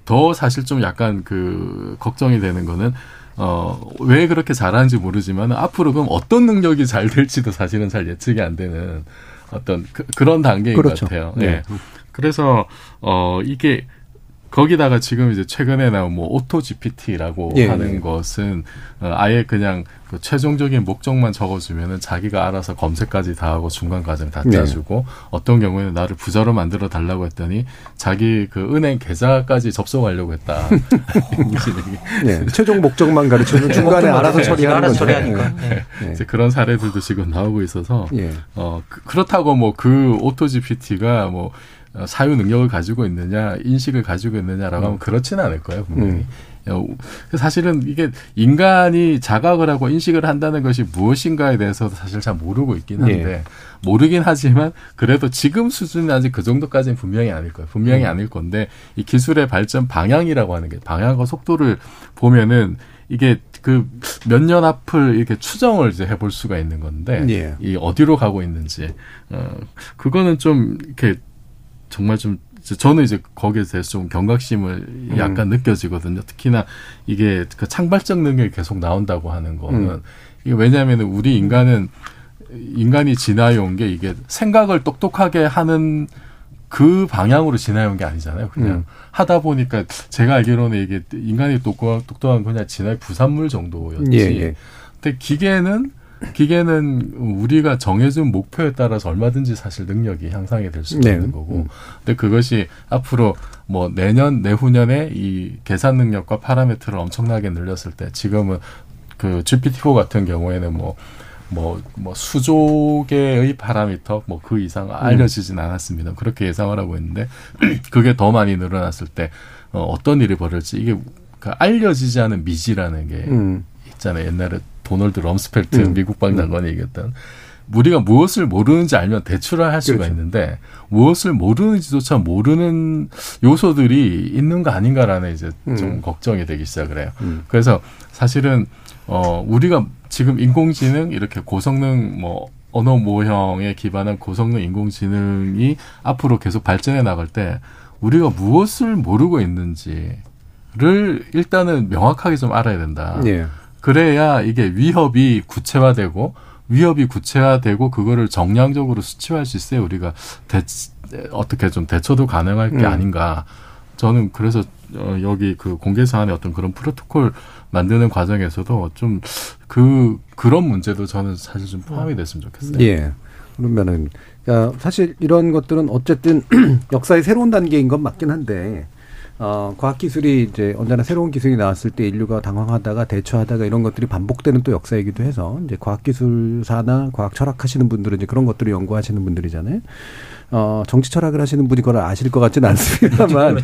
더 사실 좀 약간 그 걱정이 되는 거는 어, 왜 그렇게 잘하는지 모르지만 앞으로 그럼 어떤 능력이 잘 될지도 사실은 잘 예측이 안 되는 어떤 그, 런 단계인 그렇죠. 것 같아요. 네. 예. 그래서 어 이게 거기다가 지금 이제 최근에 나온 뭐 Auto GPT라고 예, 하는 예. 것은 어, 아예 그냥 그 최종적인 목적만 적어주면은 자기가 알아서 검색까지 다 하고 중간 과정 다 네. 짜주고 어떤 경우에는 나를 부자로 만들어 달라고 했더니 자기 그 은행 계좌까지 접속하려고 했다. 예. 최종 목적만 가르쳐주면 중간에 알아서 처리하는 알아서. 처리하니까. 예. 예. 이제 그런 사례들도 지금 나오고 있어서 예. 어 그, 그렇다고 뭐 그 Auto GPT가 뭐 어, 사유 능력을 가지고 있느냐 인식을 가지고 있느냐라고 하면 그렇지는 않을 거예요 분명히. 음. 어, 사실은 이게 인간이 자각을 하고 인식을 한다는 것이 무엇인가에 대해서도 사실 잘 모르고 있긴 한데 예. 모르긴 하지만 그래도 지금 수준이 아직 그 정도까지는 분명히 아닐 거예요. 분명히 음. 아닐 건데 이 기술의 발전 방향이라고 하는 게 방향과 속도를 보면은 이게 그 몇 년 앞을 이렇게 추정을 이제 해볼 수가 있는 건데 예. 이 어디로 가고 있는지 어 그거는 좀 이렇게 정말 좀 저는 이제 거기에 대해서 좀 경각심을 약간 느껴지거든요. 특히나 이게 그 창발적 능력이 계속 나온다고 하는 거는 음. 이게 왜냐하면 우리 인간은 인간이 지나온 게 이게 생각을 똑똑하게 하는 그 방향으로 지나온 게 아니잖아요. 그냥 음. 하다 보니까 제가 알기로는 이게 인간이 똑똑한, 똑똑한 그냥 진화의 부산물 정도였지. 예, 예. 근데 기계는 기계는 우리가 정해준 목표에 따라서 얼마든지 사실 능력이 향상이 될 수가 네. 있는 거고. 음. 근데 그것이 앞으로 뭐 내년 내후년에 이 계산 능력과 파라미터를 엄청나게 늘렸을 때 지금은 그 GPT-4 같은 경우에는 뭐 뭐, 뭐, 수조 개의 파라미터, 뭐, 그 이상 알려지진 않았습니다. 그렇게 예상을 하고 있는데, 그게 더 많이 늘어났을 때, 어, 어떤 일이 벌어질지, 이게, 그 알려지지 않은 미지라는 게 음. 있잖아요. 옛날에 도널드 럼스펠트 음. 미국 방장관이 얘기했던, 우리가 무엇을 모르는지 알면 대출을 할 수가 그렇죠. 있는데, 무엇을 모르는지조차 모르는 요소들이 있는 거 아닌가라는 이제 좀 음. 걱정이 되기 시작을 해요. 음. 그래서 사실은 어 우리가 지금 인공지능 이렇게 고성능 뭐 언어 모형에 기반한 고성능 인공지능이 앞으로 계속 발전해 나갈 때 우리가 무엇을 모르고 있는지를 일단은 명확하게 좀 알아야 된다. 예. 그래야 이게 위협이 구체화되고 위협이 구체화되고 그거를 정량적으로 수치화할 수 있어야 우리가 대, 어떻게 좀 대처도 가능할 게 음. 아닌가. 저는 그래서 어, 여기 그 공개 사안의 어떤 그런 프로토콜 만드는 과정에서도 좀 그 그런 문제도 저는 사실 좀 포함이 됐으면 좋겠어요. 예. 그러면은 그러니까 사실 이런 것들은 어쨌든 역사의 새로운 단계인 건 맞긴 한데 어, 과학기술이 이제 언제나 새로운 기술이 나왔을 때 인류가 당황하다가 대처하다가 이런 것들이 반복되는 또 역사이기도 해서 이제 과학기술사나 과학 철학하시는 분들은 이제 그런 것들을 연구하시는 분들이잖아요. 어, 정치 철학을 하시는 분이 그걸 아실 것 같지는 않습니다만.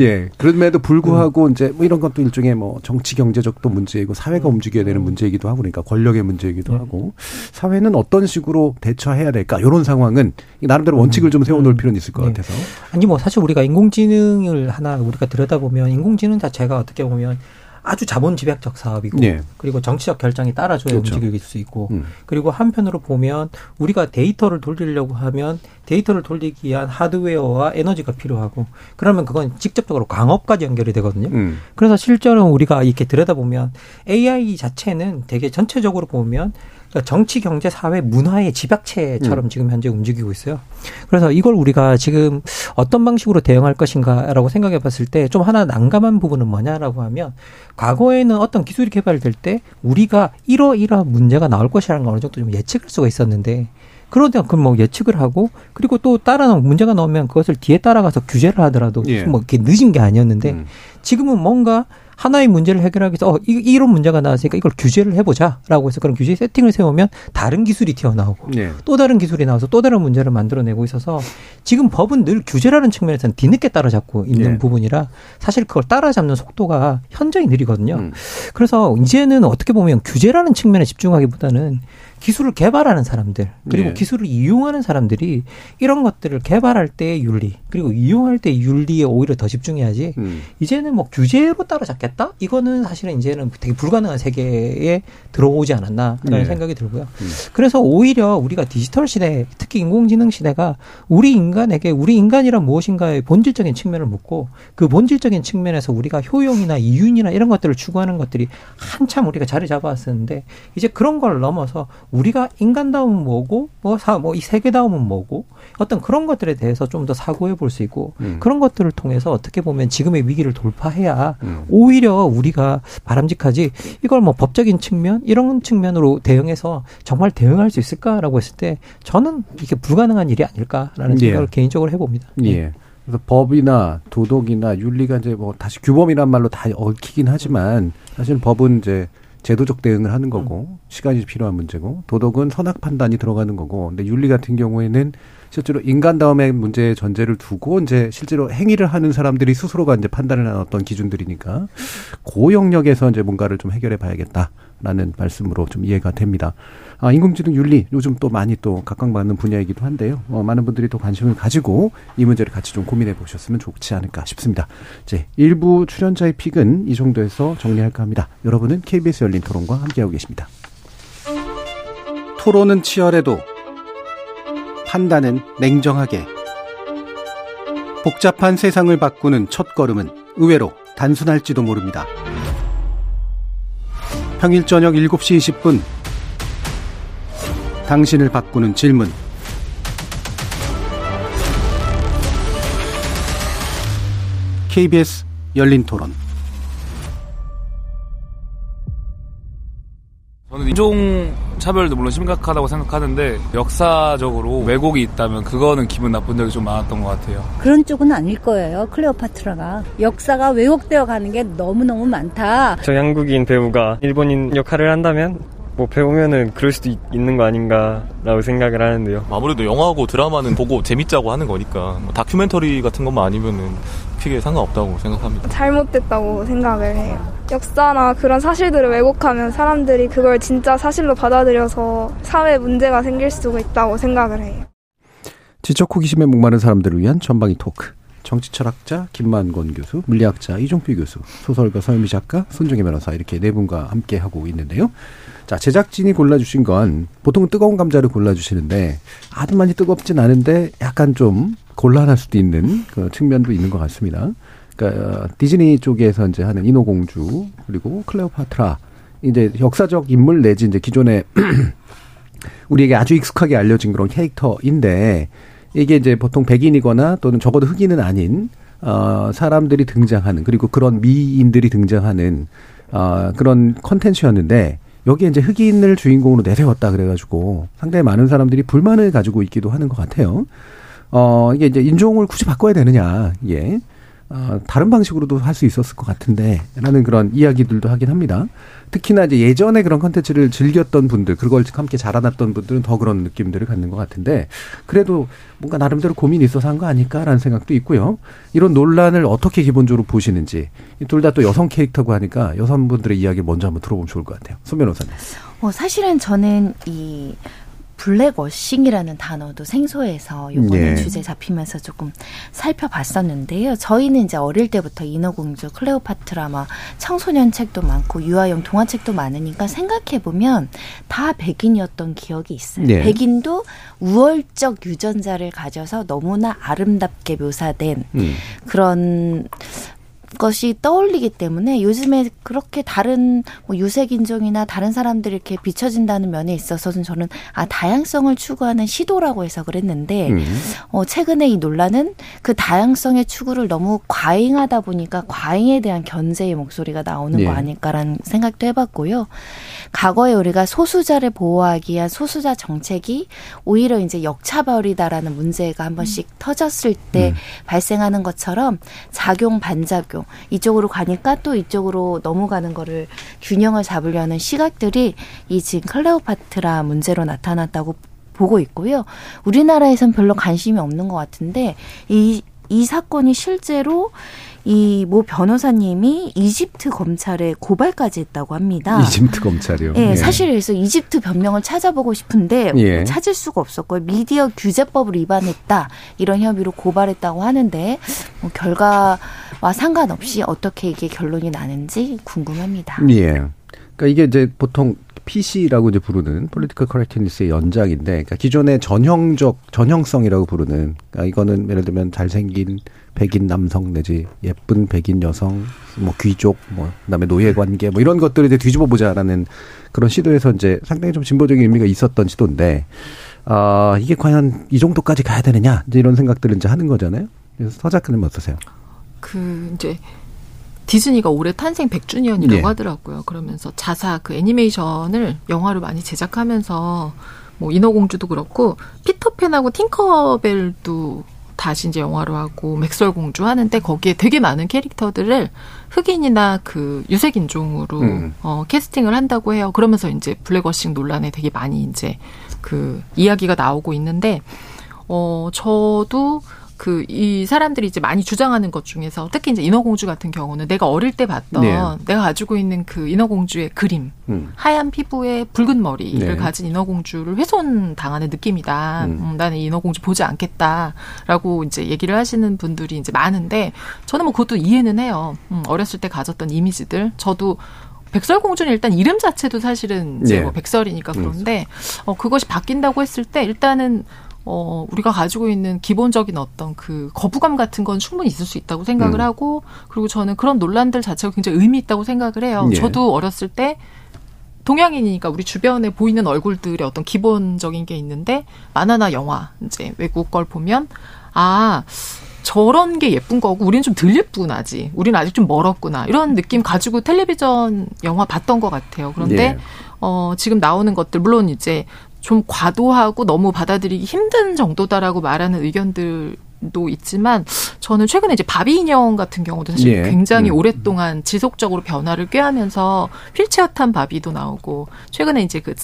예. 그럼에도 불구하고 이제 뭐 이런 것도 일종의 뭐 정치 경제적도 문제이고 사회가 움직여야 되는 문제이기도 하고 그러니까 권력의 문제이기도 하고 사회는 어떤 식으로 대처해야 될까 이런 상황은 나름대로 원칙을 좀 세워놓을 필요는 있을 것 네. 같아서. 아니 뭐 사실 우리가 인공지능을 하나 우리가 들여다보면 인공지능 자체가 어떻게 보면 아주 자본 집약적 사업이고 예. 그리고 정치적 결정이 따라줘야 그렇죠. 움직일 수 있고 음. 그리고 한편으로 보면 우리가 데이터를 돌리려고 하면 데이터를 돌리기 위한 하드웨어와 에너지가 필요하고 그러면 그건 직접적으로 광업까지 연결이 되거든요. 음. 그래서 실제로 우리가 이렇게 들여다보면 AI 자체는 되게 전체적으로 보면 그러니까 정치, 경제, 사회, 문화의 집약체처럼 지금 현재 움직이고 있어요. 그래서 이걸 우리가 지금 어떤 방식으로 대응할 것인가라고 생각해 봤을 때 좀 하나 난감한 부분은 뭐냐라고 하면 과거에는 어떤 기술이 개발될 때 우리가 이러이러한 문제가 나올 것이라는 걸 어느 정도 좀 예측할 수가 있었는데 그러다 그럼 뭐 예측을 하고 그리고 또 다른 문제가 나오면 그것을 뒤에 따라가서 규제를 하더라도 예. 뭐 이렇게 늦은 게 아니었는데 음. 지금은 뭔가 하나의 문제를 해결하기 위해서 어, 이, 이런 문제가 나왔으니까 이걸 규제를 해보자라고 해서 그런 규제 세팅을 세우면 다른 기술이 튀어나오고 예. 또 다른 기술이 나와서 또 다른 문제를 만들어내고 있어서 지금 법은 늘 규제라는 측면에서는 뒤늦게 따라잡고 있는 예. 부분이라 사실 그걸 따라잡는 속도가 현저히 느리거든요. 음. 그래서 이제는 어떻게 보면 규제라는 측면에 집중하기보다는 기술을 개발하는 사람들 그리고 예. 기술을 이용하는 사람들이 이런 것들을 개발할 때의 윤리 그리고 이용할 때의 윤리에 오히려 더 집중해야지 음. 이제는 뭐 규제로 따라잡겠다? 이거는 사실은 이제는 되게 불가능한 세계에 들어오지 않았나라는 네. 생각이 들고요. 음. 그래서 오히려 우리가 디지털 시대, 특히 인공지능 시대가 우리 인간에게 우리 인간이란 무엇인가의 본질적인 측면을 묻고 그 본질적인 측면에서 우리가 효용이나 이윤이나 이런 것들을 추구하는 것들이 한참 우리가 자리 잡아왔었는데 이제 그런 걸 넘어서 우리가 인간다움은 뭐고 뭐사뭐 이 세계다움은 뭐고 어떤 그런 것들에 대해서 좀 더 사고해 볼 수 있고 음. 그런 것들을 통해서 어떻게 보면 지금의 위기를 돌파해야 음. 오히려 우리가 바람직하지 이걸 뭐 법적인 측면 이런 측면으로 대응해서 정말 대응할 수 있을까라고 했을 때 저는 이게 불가능한 일이 아닐까라는 예. 생각을 개인적으로 해봅니다. 예. 그래서 법이나 도덕이나 윤리가 이제 뭐 다시 규범이란 말로 다 얽히긴 하지만 사실 법은 이제 제도적 대응을 하는 거고 시간이 필요한 문제고 도덕은 선악 판단이 들어가는 거고 근데 윤리 같은 경우에는 실제로 인간다움의 문제의 전제를 두고 이제 실제로 행위를 하는 사람들이 스스로가 이제 판단을 하는 어떤 기준들이니까 그 영역에서 이제 뭔가를 좀 해결해 봐야겠다라는 말씀으로 좀 이해가 됩니다. 아, 인공지능 윤리 요즘 또 많이 또 각광받는 분야이기도 한데요. 어, 많은 분들이 또 관심을 가지고 이 문제를 같이 좀 고민해 보셨으면 좋지 않을까 싶습니다. 이제 일부 출연자의 픽은 이 정도에서 정리할까 합니다. 여러분은 KBS 열린 토론과 함께하고 계십니다. 토론은 치열해도 판단은 냉정하게. 복잡한 세상을 바꾸는 첫 걸음은 의외로 단순할지도 모릅니다. 평일 저녁 7시 20분. 당신을 바꾸는 질문. KBS 열린 토론 저는 인종 차별도 물론 심각하다고 생각하는데 역사적으로 왜곡이 있다면 그거는 기분 나쁜 적이 좀 많았던 것 같아요. 그런 쪽은 아닐 거예요. 클레오파트라가 역사가 왜곡되어 가는 게 너무 너무 많다. 저 한국인 배우가 일본인 역할을 한다면 뭐 배우면은 그럴 수도 있, 는거 아닌가라고 생각을 하는데요. 아무래도 영화하고 드라마는 보고 재밌자고 하는 거니까 뭐 다큐멘터리 같은 것만 아니면은 크게 상관없다고 생각합니다. 잘못됐다고 생각을 해요. 역사나 그런 사실들을 왜곡하면 사람들이 그걸 진짜 사실로 받아들여서 사회 문제가 생길 수가 있다고 생각을 해요. 지적 호기심에 목마른 사람들을 위한 전방위 토크. 정치철학자 김만권 교수, 물리학자 이종필 교수, 소설가 서유미 작가, 손정혜 변호사 이렇게 네 분과 함께 하고 있는데요. 자, 제작진이 골라주신 건 보통 뜨거운 감자를 골라주시는데 아주 많이 뜨겁진 않은데 약간 좀 곤란할 수도 있는 그 측면도 있는 것 같습니다. 그러니까 디즈니 쪽에서 이제 하는 인어공주 그리고 클레오파트라 이제 역사적 인물 내지 이제 기존에 우리에게 아주 익숙하게 알려진 그런 캐릭터인데 이게 이제 보통 백인이거나 또는 적어도 흑인은 아닌 어 사람들이 등장하는 그리고 그런 미인들이 등장하는 어 그런 컨텐츠였는데 여기에 이제 흑인을 주인공으로 내세웠다 그래가지고 상당히 많은 사람들이 불만을 가지고 있기도 하는 것 같아요. 어, 이게 이제 인종을 굳이 바꿔야 되느냐, 예. 어, 다른 방식으로도 할 수 있었을 것 같은데, 라는 그런 이야기들도 하긴 합니다. 특히나 이제 예전에 그런 컨텐츠를 즐겼던 분들, 그걸 함께 자라났던 분들은 더 그런 느낌들을 갖는 것 같은데, 그래도 뭔가 나름대로 고민이 있어서 한 거 아닐까라는 생각도 있고요. 이런 논란을 어떻게 기본적으로 보시는지, 둘 다 또 여성 캐릭터고 하니까 여성분들의 이야기 먼저 한번 들어보면 좋을 것 같아요. 손 변호사님. 어, 사실은 저는 이 블랙워싱이라는 단어도 생소해서 요번에 예. 주제 잡히면서 조금 살펴봤었는데요. 저희는 이제 어릴 때부터 인어공주, 클레오파트라, 막 청소년 책도 많고 유아용 동화책도 많으니까 생각해 보면 다 백인이었던 기억이 있어요. 예. 백인도 우월적 유전자를 가져서 너무나 아름답게 묘사된 음. 그런 것이 떠올리기 때문에 요즘에 그렇게 다른 뭐 유색 인종이나 다른 사람들이 이렇게 비춰진다는 면에 있어서는 저는 아 다양성을 추구하는 시도라고 해석을 했는데 음. 어 최근에 이 논란은 그 다양성의 추구를 너무 과잉하다 보니까 과잉에 대한 견제의 목소리가 나오는 예. 거 아닐까라는 생각도 해봤고요. 과거에 우리가 소수자를 보호하기 위한 소수자 정책이 오히려 이제 역차별이다라는 문제가 한 번씩 음. 터졌을 때 음. 발생하는 것처럼 작용 반작용 이쪽으로 가니까 또 이쪽으로 넘어가는 거를 균형을 잡으려는 시각들이 이 지금 클레오파트라 문제로 나타났다고 보고 있고요. 우리나라에선 별로 관심이 없는 것 같은데 이, 이 사건이 실제로 이 모 변호사님이 이집트 검찰에 고발까지 했다고 합니다. 이집트 검찰이요? 네, 예. 사실 그래서 이집트 변명을 찾아보고 싶은데 예. 찾을 수가 없었고요. 미디어 규제법을 위반했다 이런 혐의로 고발했다고 하는데 뭐 결과와 상관없이 어떻게 이게 결론이 나는지 궁금합니다. 예. 그러니까 이게 이제 보통 PC라고 이제 부르는 Political Correctness의 연장인데, 그러니까 기존의 전형적 전형성이라고 부르는, 그러니까 이거는 예를 들면 잘생긴 백인 남성 내지 예쁜 백인 여성, 뭐 귀족, 뭐 그다음에 노예 관계, 뭐 이런 것들을 이제 뒤집어 보자라는 그런 시도에서 이제 상당히 좀 진보적인 의미가 있었던 시도인데, 아 이게 과연 이 정도까지 가야 되느냐 이제 이런 생각들을 이제 하는 거잖아요. 그래서 서 작가님 어떠세요? 그 이제 디즈니가 올해 탄생 100주년이라고 네. 하더라고요. 그러면서 자사 그 애니메이션을 영화로 많이 제작하면서 뭐 인어공주도 그렇고 피터팬하고 팅커벨도 다시 이제 영화로 하고 맥설 공주 하는데 거기에 되게 많은 캐릭터들을 흑인이나 그 유색 인종으로 음. 어 캐스팅을 한다고 해요. 그러면서 이제 블랙워싱 논란에 되게 많이 이제 그 이야기가 나오고 있는데 어 저도 그 이 사람들이 이제 많이 주장하는 것 중에서 특히 이제 인어공주 같은 경우는 내가 어릴 때 봤던 네. 내가 가지고 있는 그 인어공주의 그림 음. 하얀 피부에 붉은 머리를 네. 가진 인어공주를 훼손 당하는 느낌이다. 음. 음, 나는 인어공주 보지 않겠다라고 이제 얘기를 하시는 분들이 이제 많은데 저는 뭐 그것도 이해는 해요. 음, 어렸을 때 가졌던 이미지들 저도 백설공주는 일단 이름 자체도 사실은 이제 예. 뭐 백설이니까 그런데 어 그것이 바뀐다고 했을 때 일단은 어 우리가 가지고 있는 기본적인 어떤 그 거부감 같은 건 충분히 있을 수 있다고 생각을 음. 하고 그리고 저는 그런 논란들 자체가 굉장히 의미 있다고 생각을 해요. 예. 저도 어렸을 때 동양인이니까 우리 주변에 보이는 얼굴들의 어떤 기본적인 게 있는데 만화나 영화 이제 외국 걸 보면 아 저런 게 예쁜 거고 우리는 좀 덜 예쁘나지 우리는 아직 좀 멀었구나 이런 느낌 가지고 텔레비전 영화 봤던 것 같아요 그런데 예. 어 지금 나오는 것들 물론 이제 좀 과도하고 너무 받아들이기 힘든 정도다라고 말하는 의견들 도 있지만 저는 최근에 이제 바비 인형 같은 경우도 사실 예. 굉장히 음. 오랫동안 지속적으로 변화를 꾀하면서 휠체어 탄 바비도 나오고 최근에 이제 그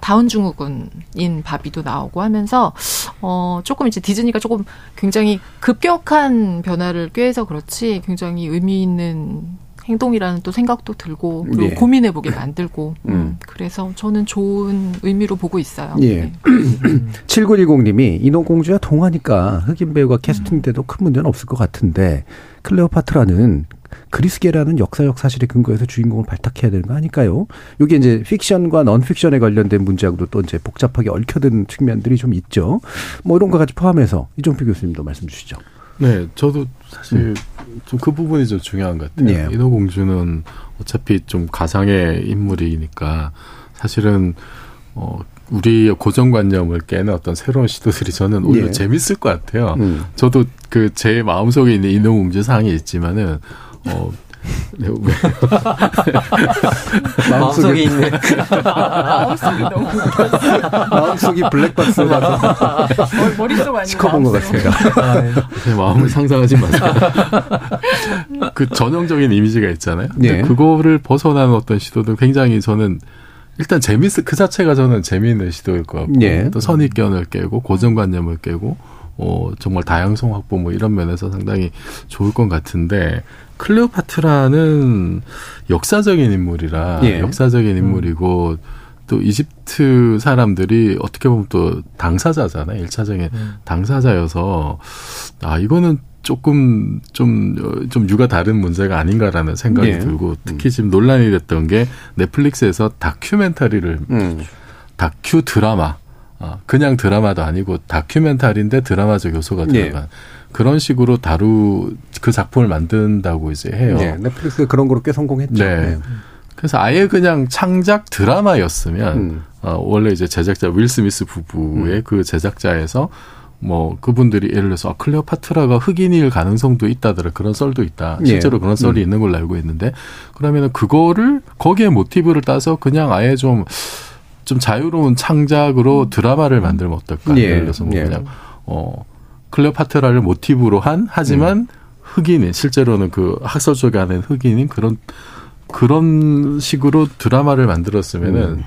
다운 증후군인 바비도 나오고 하면서 어 조금 이제 디즈니가 조금 굉장히 급격한 변화를 꾀해서 그렇지 굉장히 의미 있는 행동이라는 또 생각도 들고 그리고 예. 고민해 보게 만들고 음. 음, 그래서 저는 좋은 의미로 보고 있어요. 예. 7910님이 인어공주야 동화니까 흑인 배우가 캐스팅돼도 큰 문제는 없을 것 같은데 클레오파트라는 그리스계라는 역사적 사실에 근거해서 주인공을 발탁해야 되는 거 아닐까요? 이게 이제 픽션과 넌픽션에 관련된 문제하고도 또 이제 복잡하게 얽혀든 측면들이 좀 있죠. 뭐 이런 거 같이 포함해서 이종필 교수님도 말씀 주시죠. 네, 저도 사실 좀그 부분이 좀 중요한 것 같아요. 예. 인어공주는 어차피 좀 가상의 인물이니까 사실은 어 우리 고정관념을 깨는 어떤 새로운 시도들이 저는 오히려 예. 재밌을 것 같아요. 음. 저도 그 제 마음속에 있는 인어공주 상이 있지만은 어 네, 왜? 마음속에 있는. 마음속이 너무 마음속이 블랙박스라서 머릿속 아니고 시커먼 것 같습니다. 제 마음을 상상하지 마세요. 그 전형적인 이미지가 있잖아요. 예. 그거를 벗어나는 어떤 시도도 굉장히 저는 일단 재밌을 그 자체가 저는 재미있는 시도일 것 같고 예. 또 선입견을 깨고 고정관념을 깨고 어 정말 다양성 확보 뭐 이런 면에서 상당히 좋을 것 같은데 클레오파트라는 역사적인 인물이라 예. 역사적인 인물이고 또 이집트 사람들이 어떻게 보면 또 당사자잖아요. 일차적인 당사자여서 아 이거는 조금 좀 어, 좀 유가 다른 문제가 아닌가라는 생각이 예. 들고 특히 지금 논란이 됐던 게 넷플릭스에서 다큐멘터리를 음. 다큐 드라마 아, 그냥 드라마도 아니고 다큐멘터리인데 드라마적 요소가 예. 들어간 그런 식으로 다루 그 작품을 만든다고 이제 해요. 네, 넷플릭스가 그런 거로 꽤 성공했죠. 네. 그래서 아예 그냥 창작 드라마였으면 음. 어, 원래 이제 제작자 윌 스미스 부부의 그 제작자에서 뭐 그분들이 예를 들어서 아, 클레오파트라가 흑인일 가능성도 있다더라 그런 썰도 있다 예. 실제로 그런 썰이 음. 있는 걸로 알고 있는데 그러면은 그거를 거기에 모티브를 따서 그냥 아예 좀 좀 자유로운 창작으로 드라마를 만들면 어떨까 예. 예를 들어서 뭐 예. 그냥 어 클레오파트라를 모티브로 한 하지만 음. 흑인인 실제로는 그 학설 쪽에 하는 흑인인 그런 그런 식으로 드라마를 만들었으면은 음.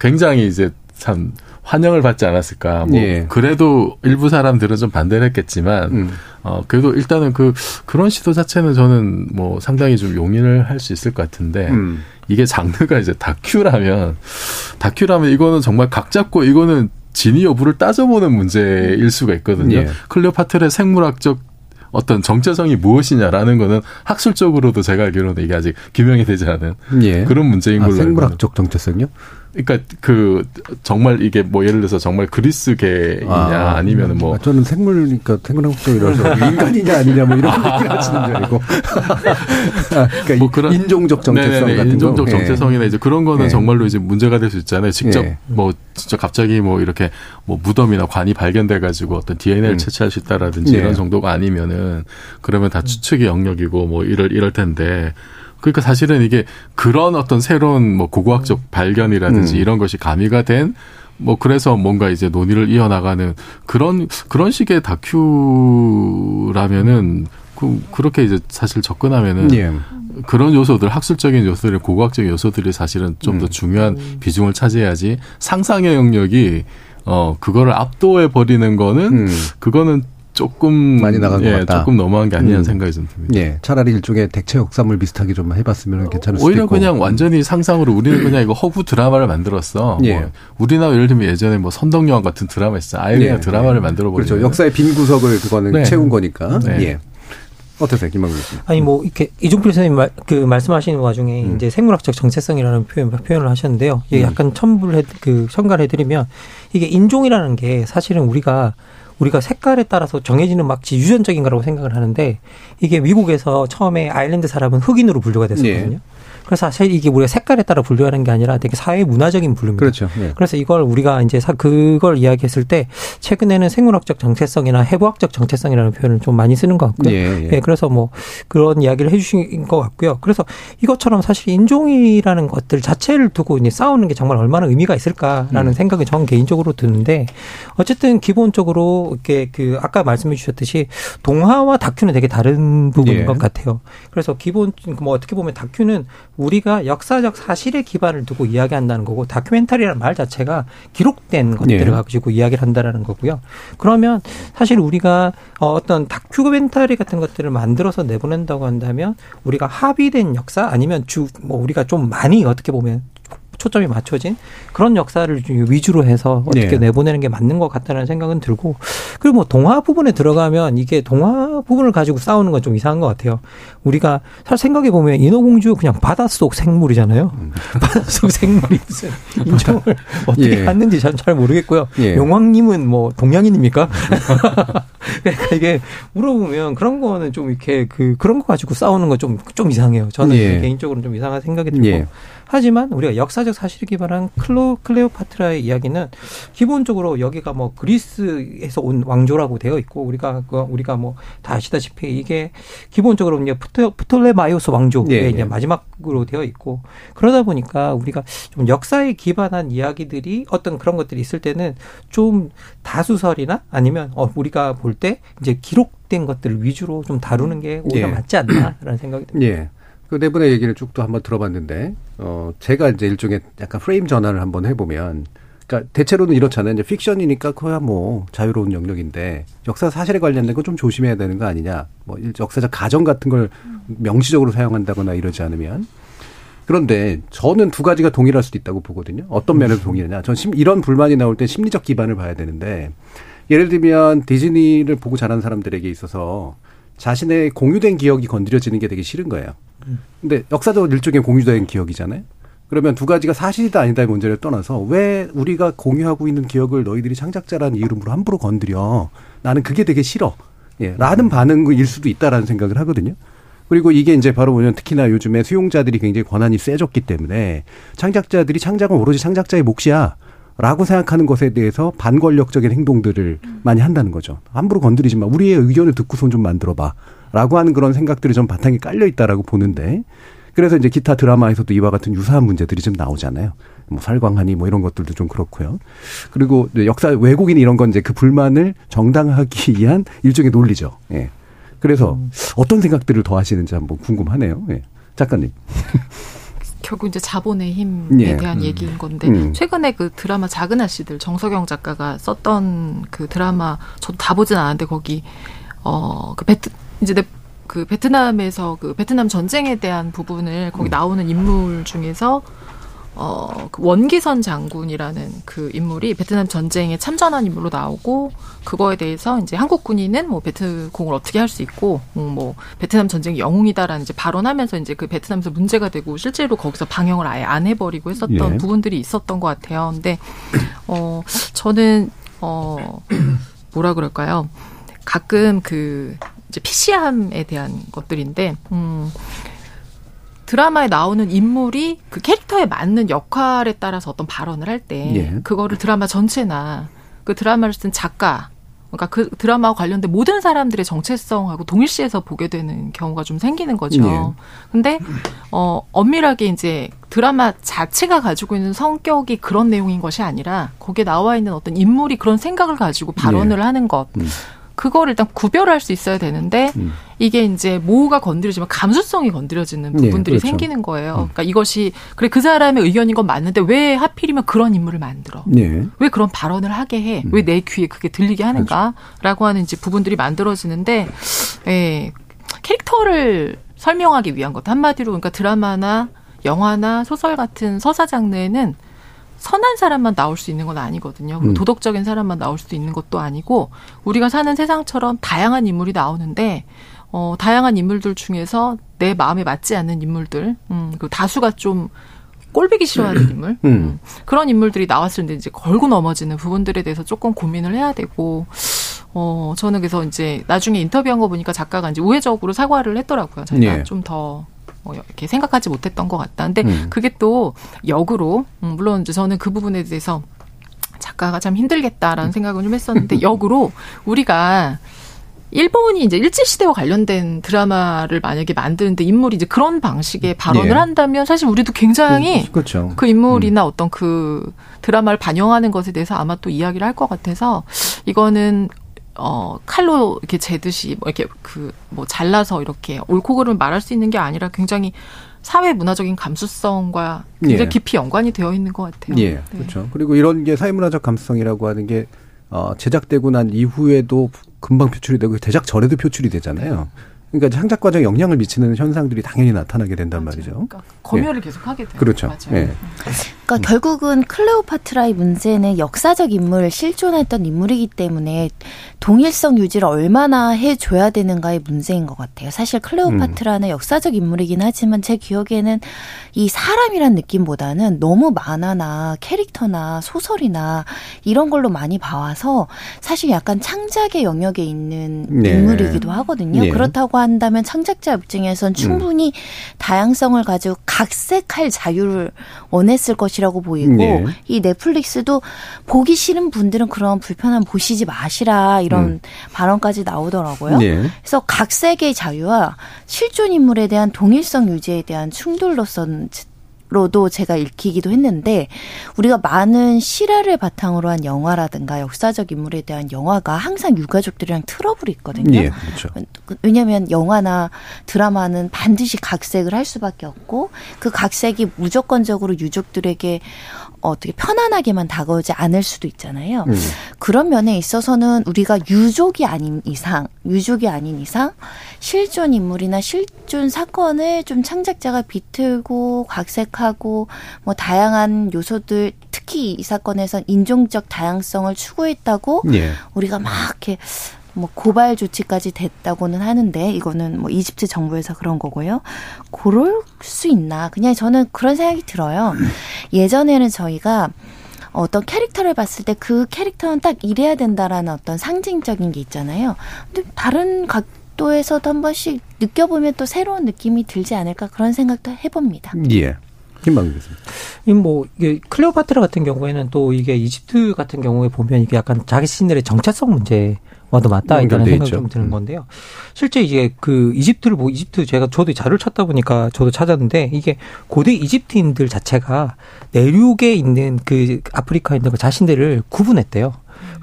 굉장히 이제 참 환영을 받지 않았을까. 뭐 예. 그래도 일부 사람들은 좀 반대를 했겠지만 음. 어 그래도 일단은 그 그런 시도 자체는 저는 뭐 상당히 좀 용인을 할 수 있을 것 같은데 음. 이게 장르가 이제 다큐라면 다큐라면 이거는 정말 각 잡고 이거는 진위 여부를 따져보는 문제일 수가 있거든요. 예. 클레오파트라의 생물학적 어떤 정체성이 무엇이냐라는 거는 학술적으로도 제가 알기로는 이게 아직 규명이 되지 않은 예. 그런 문제인 아, 걸로 알고 생물학적 정체성요? 그러니까 그 정말 이게 뭐 예를 들어서 정말 그리스계이냐 아, 아, 니면은뭐 아, 저는 생물이니까 생물학적이라서 인간이냐 아니냐 뭐 이런 얘기를 하시는 줄 알고. 아, 그러니까 뭐 그런- 인종적 정체성 네네네, 같은 인종적 거. 정체성이나 이제 그런 거는 예. 정말로 이제 문제가 될 수 있잖아요. 직접 예. 뭐 진짜 갑자기 뭐 이렇게 뭐 무덤이나 관이 발견돼 가지고 어떤 DNA를 음. 채취할 수 있다라든지 예. 이런 정도가 아니면은 그러면 다 추측의 영역이고 뭐 이럴 이럴 텐데 그러니까 사실은 이게 그런 어떤 새로운 뭐 고고학적 발견이라든지 음. 이런 것이 가미가 된 뭐 그래서 뭔가 이제 논의를 이어나가는 그런 그런 식의 다큐라면은 그 그렇게 이제 사실 접근하면은 예. 그런 요소들 학술적인 요소들 고고학적 요소들이 사실은 좀더 음. 중요한 비중을 차지해야지 상상의 영역이 어 그거를 압도해 버리는 거는 음. 그거는 조금 많이 나간 것 예, 같다. 조금 너무한 게 아니냐는 음. 생각이 좀 듭니다. 예, 차라리 일종의 대체 역삼을 비슷하게 좀 해봤으면 괜찮을 수도 오히려 있고. 그냥 완전히 상상으로 우리는 그냥 이거 허구 드라마를 만들었어. 예. 뭐 우리나라 예를 들면 예전에 뭐 선덕여왕 같은 드라마 있어. 아예 그냥 예, 드라마를 예. 만들어 버리는. 그렇죠. 역사의 빈 구석을 그거는 네. 채운 거니까. 네. 예. 어떠세요, 김만근 씨? 아니 뭐 이렇게 이종필 선생님 말, 그 말씀하시는 와중에 음. 이제 생물학적 정체성이라는 표현 표현을 하셨는데요. 이게 음. 약간 첨부를 해, 그 첨가를 해드리면 이게 인종이라는 게 사실은 우리가 우리가 색깔에 따라서 정해지는 마치 유전적인 거라고 생각을 하는데 이게 미국에서 처음에 아일랜드 사람은 흑인으로 분류가 됐었거든요. 예. 그래서 사실 이게 우리가 색깔에 따라 분류하는 게 아니라 되게 사회 문화적인 분류입니다. 그렇죠. 예. 그래서 이걸 우리가 이제 사, 그걸 이야기했을 때 최근에는 생물학적 정체성이나 해부학적 정체성이라는 표현을 좀 많이 쓰는 것 같고요. 예, 예. 예, 그래서 뭐 그런 이야기를 해주신 것 같고요. 그래서 이것처럼 사실 인종이라는 것들 자체를 두고 이제 싸우는 게 정말 얼마나 의미가 있을까라는 음. 생각이 전 개인적으로 드는데 어쨌든 기본적으로 이렇게 그 아까 말씀해 주셨듯이 동화와 다큐는 되게 다른 부분인 예. 것 같아요. 그래서 기본 뭐 어떻게 보면 다큐는 우리가 역사적 사실에 기반을 두고 이야기한다는 거고 다큐멘터리라는 말 자체가 기록된 것들을 예. 가지고 이야기를 한다라는 거고요. 그러면 사실 우리가 어, 어떤 다큐멘터리 같은 것들을 만들어서 내보낸다고 한다면 우리가 합의된 역사 아니면 주 뭐 우리가 좀 많이 어떻게 보면 초점이 맞춰진 그런 역사를 좀 위주로 해서 어떻게 예. 내보내는 게 맞는 것 같다는 생각은 들고 그리고 뭐 동화 부분에 들어가면 이게 동화 부분을 가지고 싸우는 건 좀 이상한 것 같아요. 우리가 사실 생각해 보면 인어공주 그냥 바닷속 생물이잖아요. 바닷속 생물이 무슨 인종을 어떻게 음. 예. 갖는지 잘, 잘 모르겠고요. 예. 용왕님은 뭐 동양인입니까? 그러니까 이게 물어보면 그런 거는 좀 이렇게 그 그런 거 가지고 싸우는 건좀좀 이상해요. 저는 예. 개인적으로는 좀 이상한 생각이 들고 예. 하지만 우리가 역사적 사실에 기반한 클로 클레오파트라의 이야기는 기본적으로 여기가 뭐 그리스에서 온 왕조라고 되어 있고 우리가 그 우리가 뭐 다 아시다시피 이게 기본적으로 이제 프토, 프톨레마이오스 왕조의 예, 이제 예. 마지막으로 되어 있고 그러다 보니까 우리가 좀 역사에 기반한 이야기들이 어떤 그런 것들이 있을 때는 좀 다수설이나 아니면 어 우리가 볼 때 이제 기록된 것들을 위주로 좀 다루는 게 오히려 예. 맞지 않나라는 생각이 듭니다. 예. 그 네 분의 얘기를 쭉 또 한번 들어봤는데, 어, 제가 이제 일종의 약간 프레임 전환을 한번 해보면, 그러니까 대체로는 이렇잖아요. 이제 픽션이니까 그야 뭐 자유로운 영역인데 역사 사실에 관련된 건 좀 조심해야 되는 거 아니냐. 뭐 일- 역사적 가정 같은 걸 명시적으로 사용한다거나 이러지 않으면. 그런데 저는 두 가지가 동일할 수도 있다고 보거든요. 어떤 면에서 동일하냐. 전 심, 이런 불만이 나올 때 심리적 기반을 봐야 되는데 예를 들면 디즈니를 보고 자란 사람들에게 있어서 자신의 공유된 기억이 건드려지는 게 되게 싫은 거예요. 근데 역사도 일종의 공유된 기억이잖아요. 그러면 두 가지가 사실이다 아니다의 문제를 떠나서 왜 우리가 공유하고 있는 기억을 너희들이 창작자라는 이름으로 함부로 건드려? 나는 그게 되게 싫어. 예, 라는 반응일 수도 있다라는 생각을 하거든요. 그리고 이게 이제 바로 뭐냐면 특히나 요즘에 수용자들이 굉장히 권한이 세졌기 때문에 창작자들이 창작은 오로지 창작자의 몫이야. 라고 생각하는 것에 대해서 반권력적인 행동들을 많이 한다는 거죠. 함부로 건드리지 마. 우리의 의견을 듣고선 좀 만들어 봐. 라고 하는 그런 생각들이 좀 바탕에 깔려 있다라고 보는데 그래서 이제 기타 드라마에서도 이와 같은 유사한 문제들이 좀 나오잖아요. 뭐 살광하니 뭐 이런 것들도 좀 그렇고요. 그리고 역사 왜곡인 이런 건 이제 그 불만을 정당하기 위한 일종의 논리죠. 예. 그래서 어떤 생각들을 더 하시는지 한번 궁금하네요. 예. 작가님. 결국 이제 자본의 힘에 예. 대한 음. 얘기인 건데 음. 최근에 그 드라마 작은 아씨들 정석영 작가가 썼던 그 드라마 저도 다 보진 않았는데 거기 어그 베트 이제 내, 그 베트남에서 그 베트남 전쟁에 대한 부분을 거기 나오는 인물 중에서 어, 그 원기선 장군이라는 그 인물이 베트남 전쟁에 참전한 인물로 나오고 그거에 대해서 이제 한국 군인은 뭐 베트공을 어떻게 할 수 있고 음, 뭐 베트남 전쟁이 영웅이다라는 이제 발언하면서 이제 그 베트남에서 문제가 되고 실제로 거기서 방영을 아예 안 해버리고 했었던 예. 부분들이 있었던 것 같아요. 근데 어 저는 어 뭐라 그럴까요? 가끔 그 이제 PC함에 대한 것들인데 음. 드라마에 나오는 인물이 그 캐릭터에 맞는 역할에 따라서 어떤 발언을 할때 예. 그거를 드라마 전체나 그 드라마를 쓴 작가 그러니까 그 드라마와 관련된 모든 사람들의 정체성하고 동일시해서 보게 되는 경우가 좀 생기는 거죠. 예. 근데 어 엄밀하게 이제 드라마 자체가 가지고 있는 성격이 그런 내용인 것이 아니라 거기에 나와 있는 어떤 인물이 그런 생각을 가지고 발언을 예. 하는 것. 음. 그거를 일단 구별할 수 있어야 되는데 음. 이게 이제 모가 건드려지면 감수성이 건드려지는 예, 부분들이 그렇죠. 생기는 거예요. 그러니까 이것이 그래 그 사람의 의견인 건 맞는데 왜 하필이면 그런 인물을 만들어? 예. 왜 그런 발언을 하게 해? 음. 왜내 귀에 그게 들리게 그렇죠. 하는가라고 하는 이제 부분들이 만들어지는데, 예, 캐릭터를 설명하기 위한 것 한마디로 그러니까 드라마나 영화나 소설 같은 서사 장르에는 선한 사람만 나올 수 있는 건 아니거든요. 음. 도덕적인 사람만 나올 수도 있는 것도 아니고 우리가 사는 세상처럼 다양한 인물이 나오는데 어, 다양한 인물들 중에서 내 마음에 맞지 않는 인물들, 음, 그 다수가 좀 꼴보기 싫어하는 인물, 음. 그런 인물들이 나왔을 때 이제 걸고 넘어지는 부분들에 대해서 조금 고민을 해야 되고, 어, 저는 그래서 이제 나중에 인터뷰한 거 보니까 작가가 이제 우회적으로 사과를 했더라고요. 자기가 예. 좀더 어, 이렇게 생각하지 못했던 것 같다. 근데 음. 그게 또 역으로, 음, 물론 이제 저는 그 부분에 대해서 작가가 참 힘들겠다라는 생각을 좀 했었는데 역으로 우리가 일본이 이제 일제시대와 관련된 드라마를 만약에 만드는데 인물이 이제 그런 방식의 발언을 예. 한다면 사실 우리도 굉장히 그렇죠. 그 인물이나 어떤 그 드라마를 반영하는 것에 대해서 아마 또 이야기를 할 것 같아서 이거는 어 칼로 이렇게 재듯이 뭐 이렇게 그 뭐 잘라서 이렇게 옳고 그름을 말할 수 있는 게 아니라 굉장히 사회 문화적인 감수성과 굉장히 예. 깊이 연관이 되어 있는 것 같아요. 예, 그렇죠. 그리고 이런 게 사회 문화적 감수성이라고 하는 게 어, 제작되고 난 이후에도 금방 표출이 되고 제작 전에도 표출이 되잖아요. 그러니까 창작 과정에 영향을 미치는 현상들이 당연히 나타나게 된단 말이죠. 검열을 계속 하게 돼요. 그렇죠. 맞아요. 예. 그러니까 결국은 클레오파트라의 문제는 역사적 인물, 실존했던 인물이기 때문에 동일성 유지를 얼마나 해줘야 되는가의 문제인 것 같아요. 사실 클레오파트라는 역사적 인물이긴 하지만 제 기억에는 이 사람이란 느낌보다는 너무 만화나 캐릭터나 소설이나 이런 걸로 많이 봐와서 사실 약간 창작의 영역에 있는 네. 인물이기도 하거든요. 예. 그렇다고 한다면 창작자 입장에선 충분히 다양성을 가지고 각색할 자유를 원했을 것이라고 보이고 네. 이 넷플릭스도 보기 싫은 분들은 그런 불편함 보시지 마시라 이런 음. 발언까지 나오더라고요. 네. 그래서 각색의 자유와 실존 인물에 대한 동일성 유지에 대한 충돌로선 로도 제가 읽히기도 했는데 우리가 많은 실화를 바탕으로 한 영화라든가 역사적 인물에 대한 영화가 항상 유가족들이랑 트러블이 있거든요. 예, 그렇죠. 왜냐하면 영화나 드라마는 반드시 각색을 할 수밖에 없고 그 각색이 무조건적으로 유족들에게 어떻게 편안하게만 다가오지 않을 수도 있잖아요. 음. 그런 면에 있어서는 우리가 유족이 아닌 이상, 유족이 아닌 이상 실존 인물이나 실존 사건을 좀 창작자가 비틀고 각색하고 뭐 다양한 요소들 특히 이 사건에선 인종적 다양성을 추구했다고 예. 우리가 막 이렇게 뭐 고발 조치까지 됐다고는 하는데 이거는 뭐 이집트 정부에서 그런 거고요. 그럴 수 있나? 그냥 저는 그런 생각이 들어요. 예전에는 저희가 어떤 캐릭터를 봤을 때 그 캐릭터는 딱 이래야 된다라는 어떤 상징적인 게 있잖아요. 근데 다른 각도에서도 한 번씩 느껴보면 또 새로운 느낌이 들지 않을까 그런 생각도 해봅니다. 예. 교수님. 이뭐 이게 클레오파트라 같은 경우에는 또 이게 이집트 같은 경우에 보면 이게 약간 자기 신들의 정체성 문제 와도 있다는 연결돼 생각이 있죠. 좀 드는 건데요. 실제 이게 그 이집트를 보 이집트 제가 저도 자료를 찾다 보니까 저도 찾았는데 이게 고대 이집트인들 자체가 내륙에 있는 그 아프리카인들과 자신들을 구분했대요.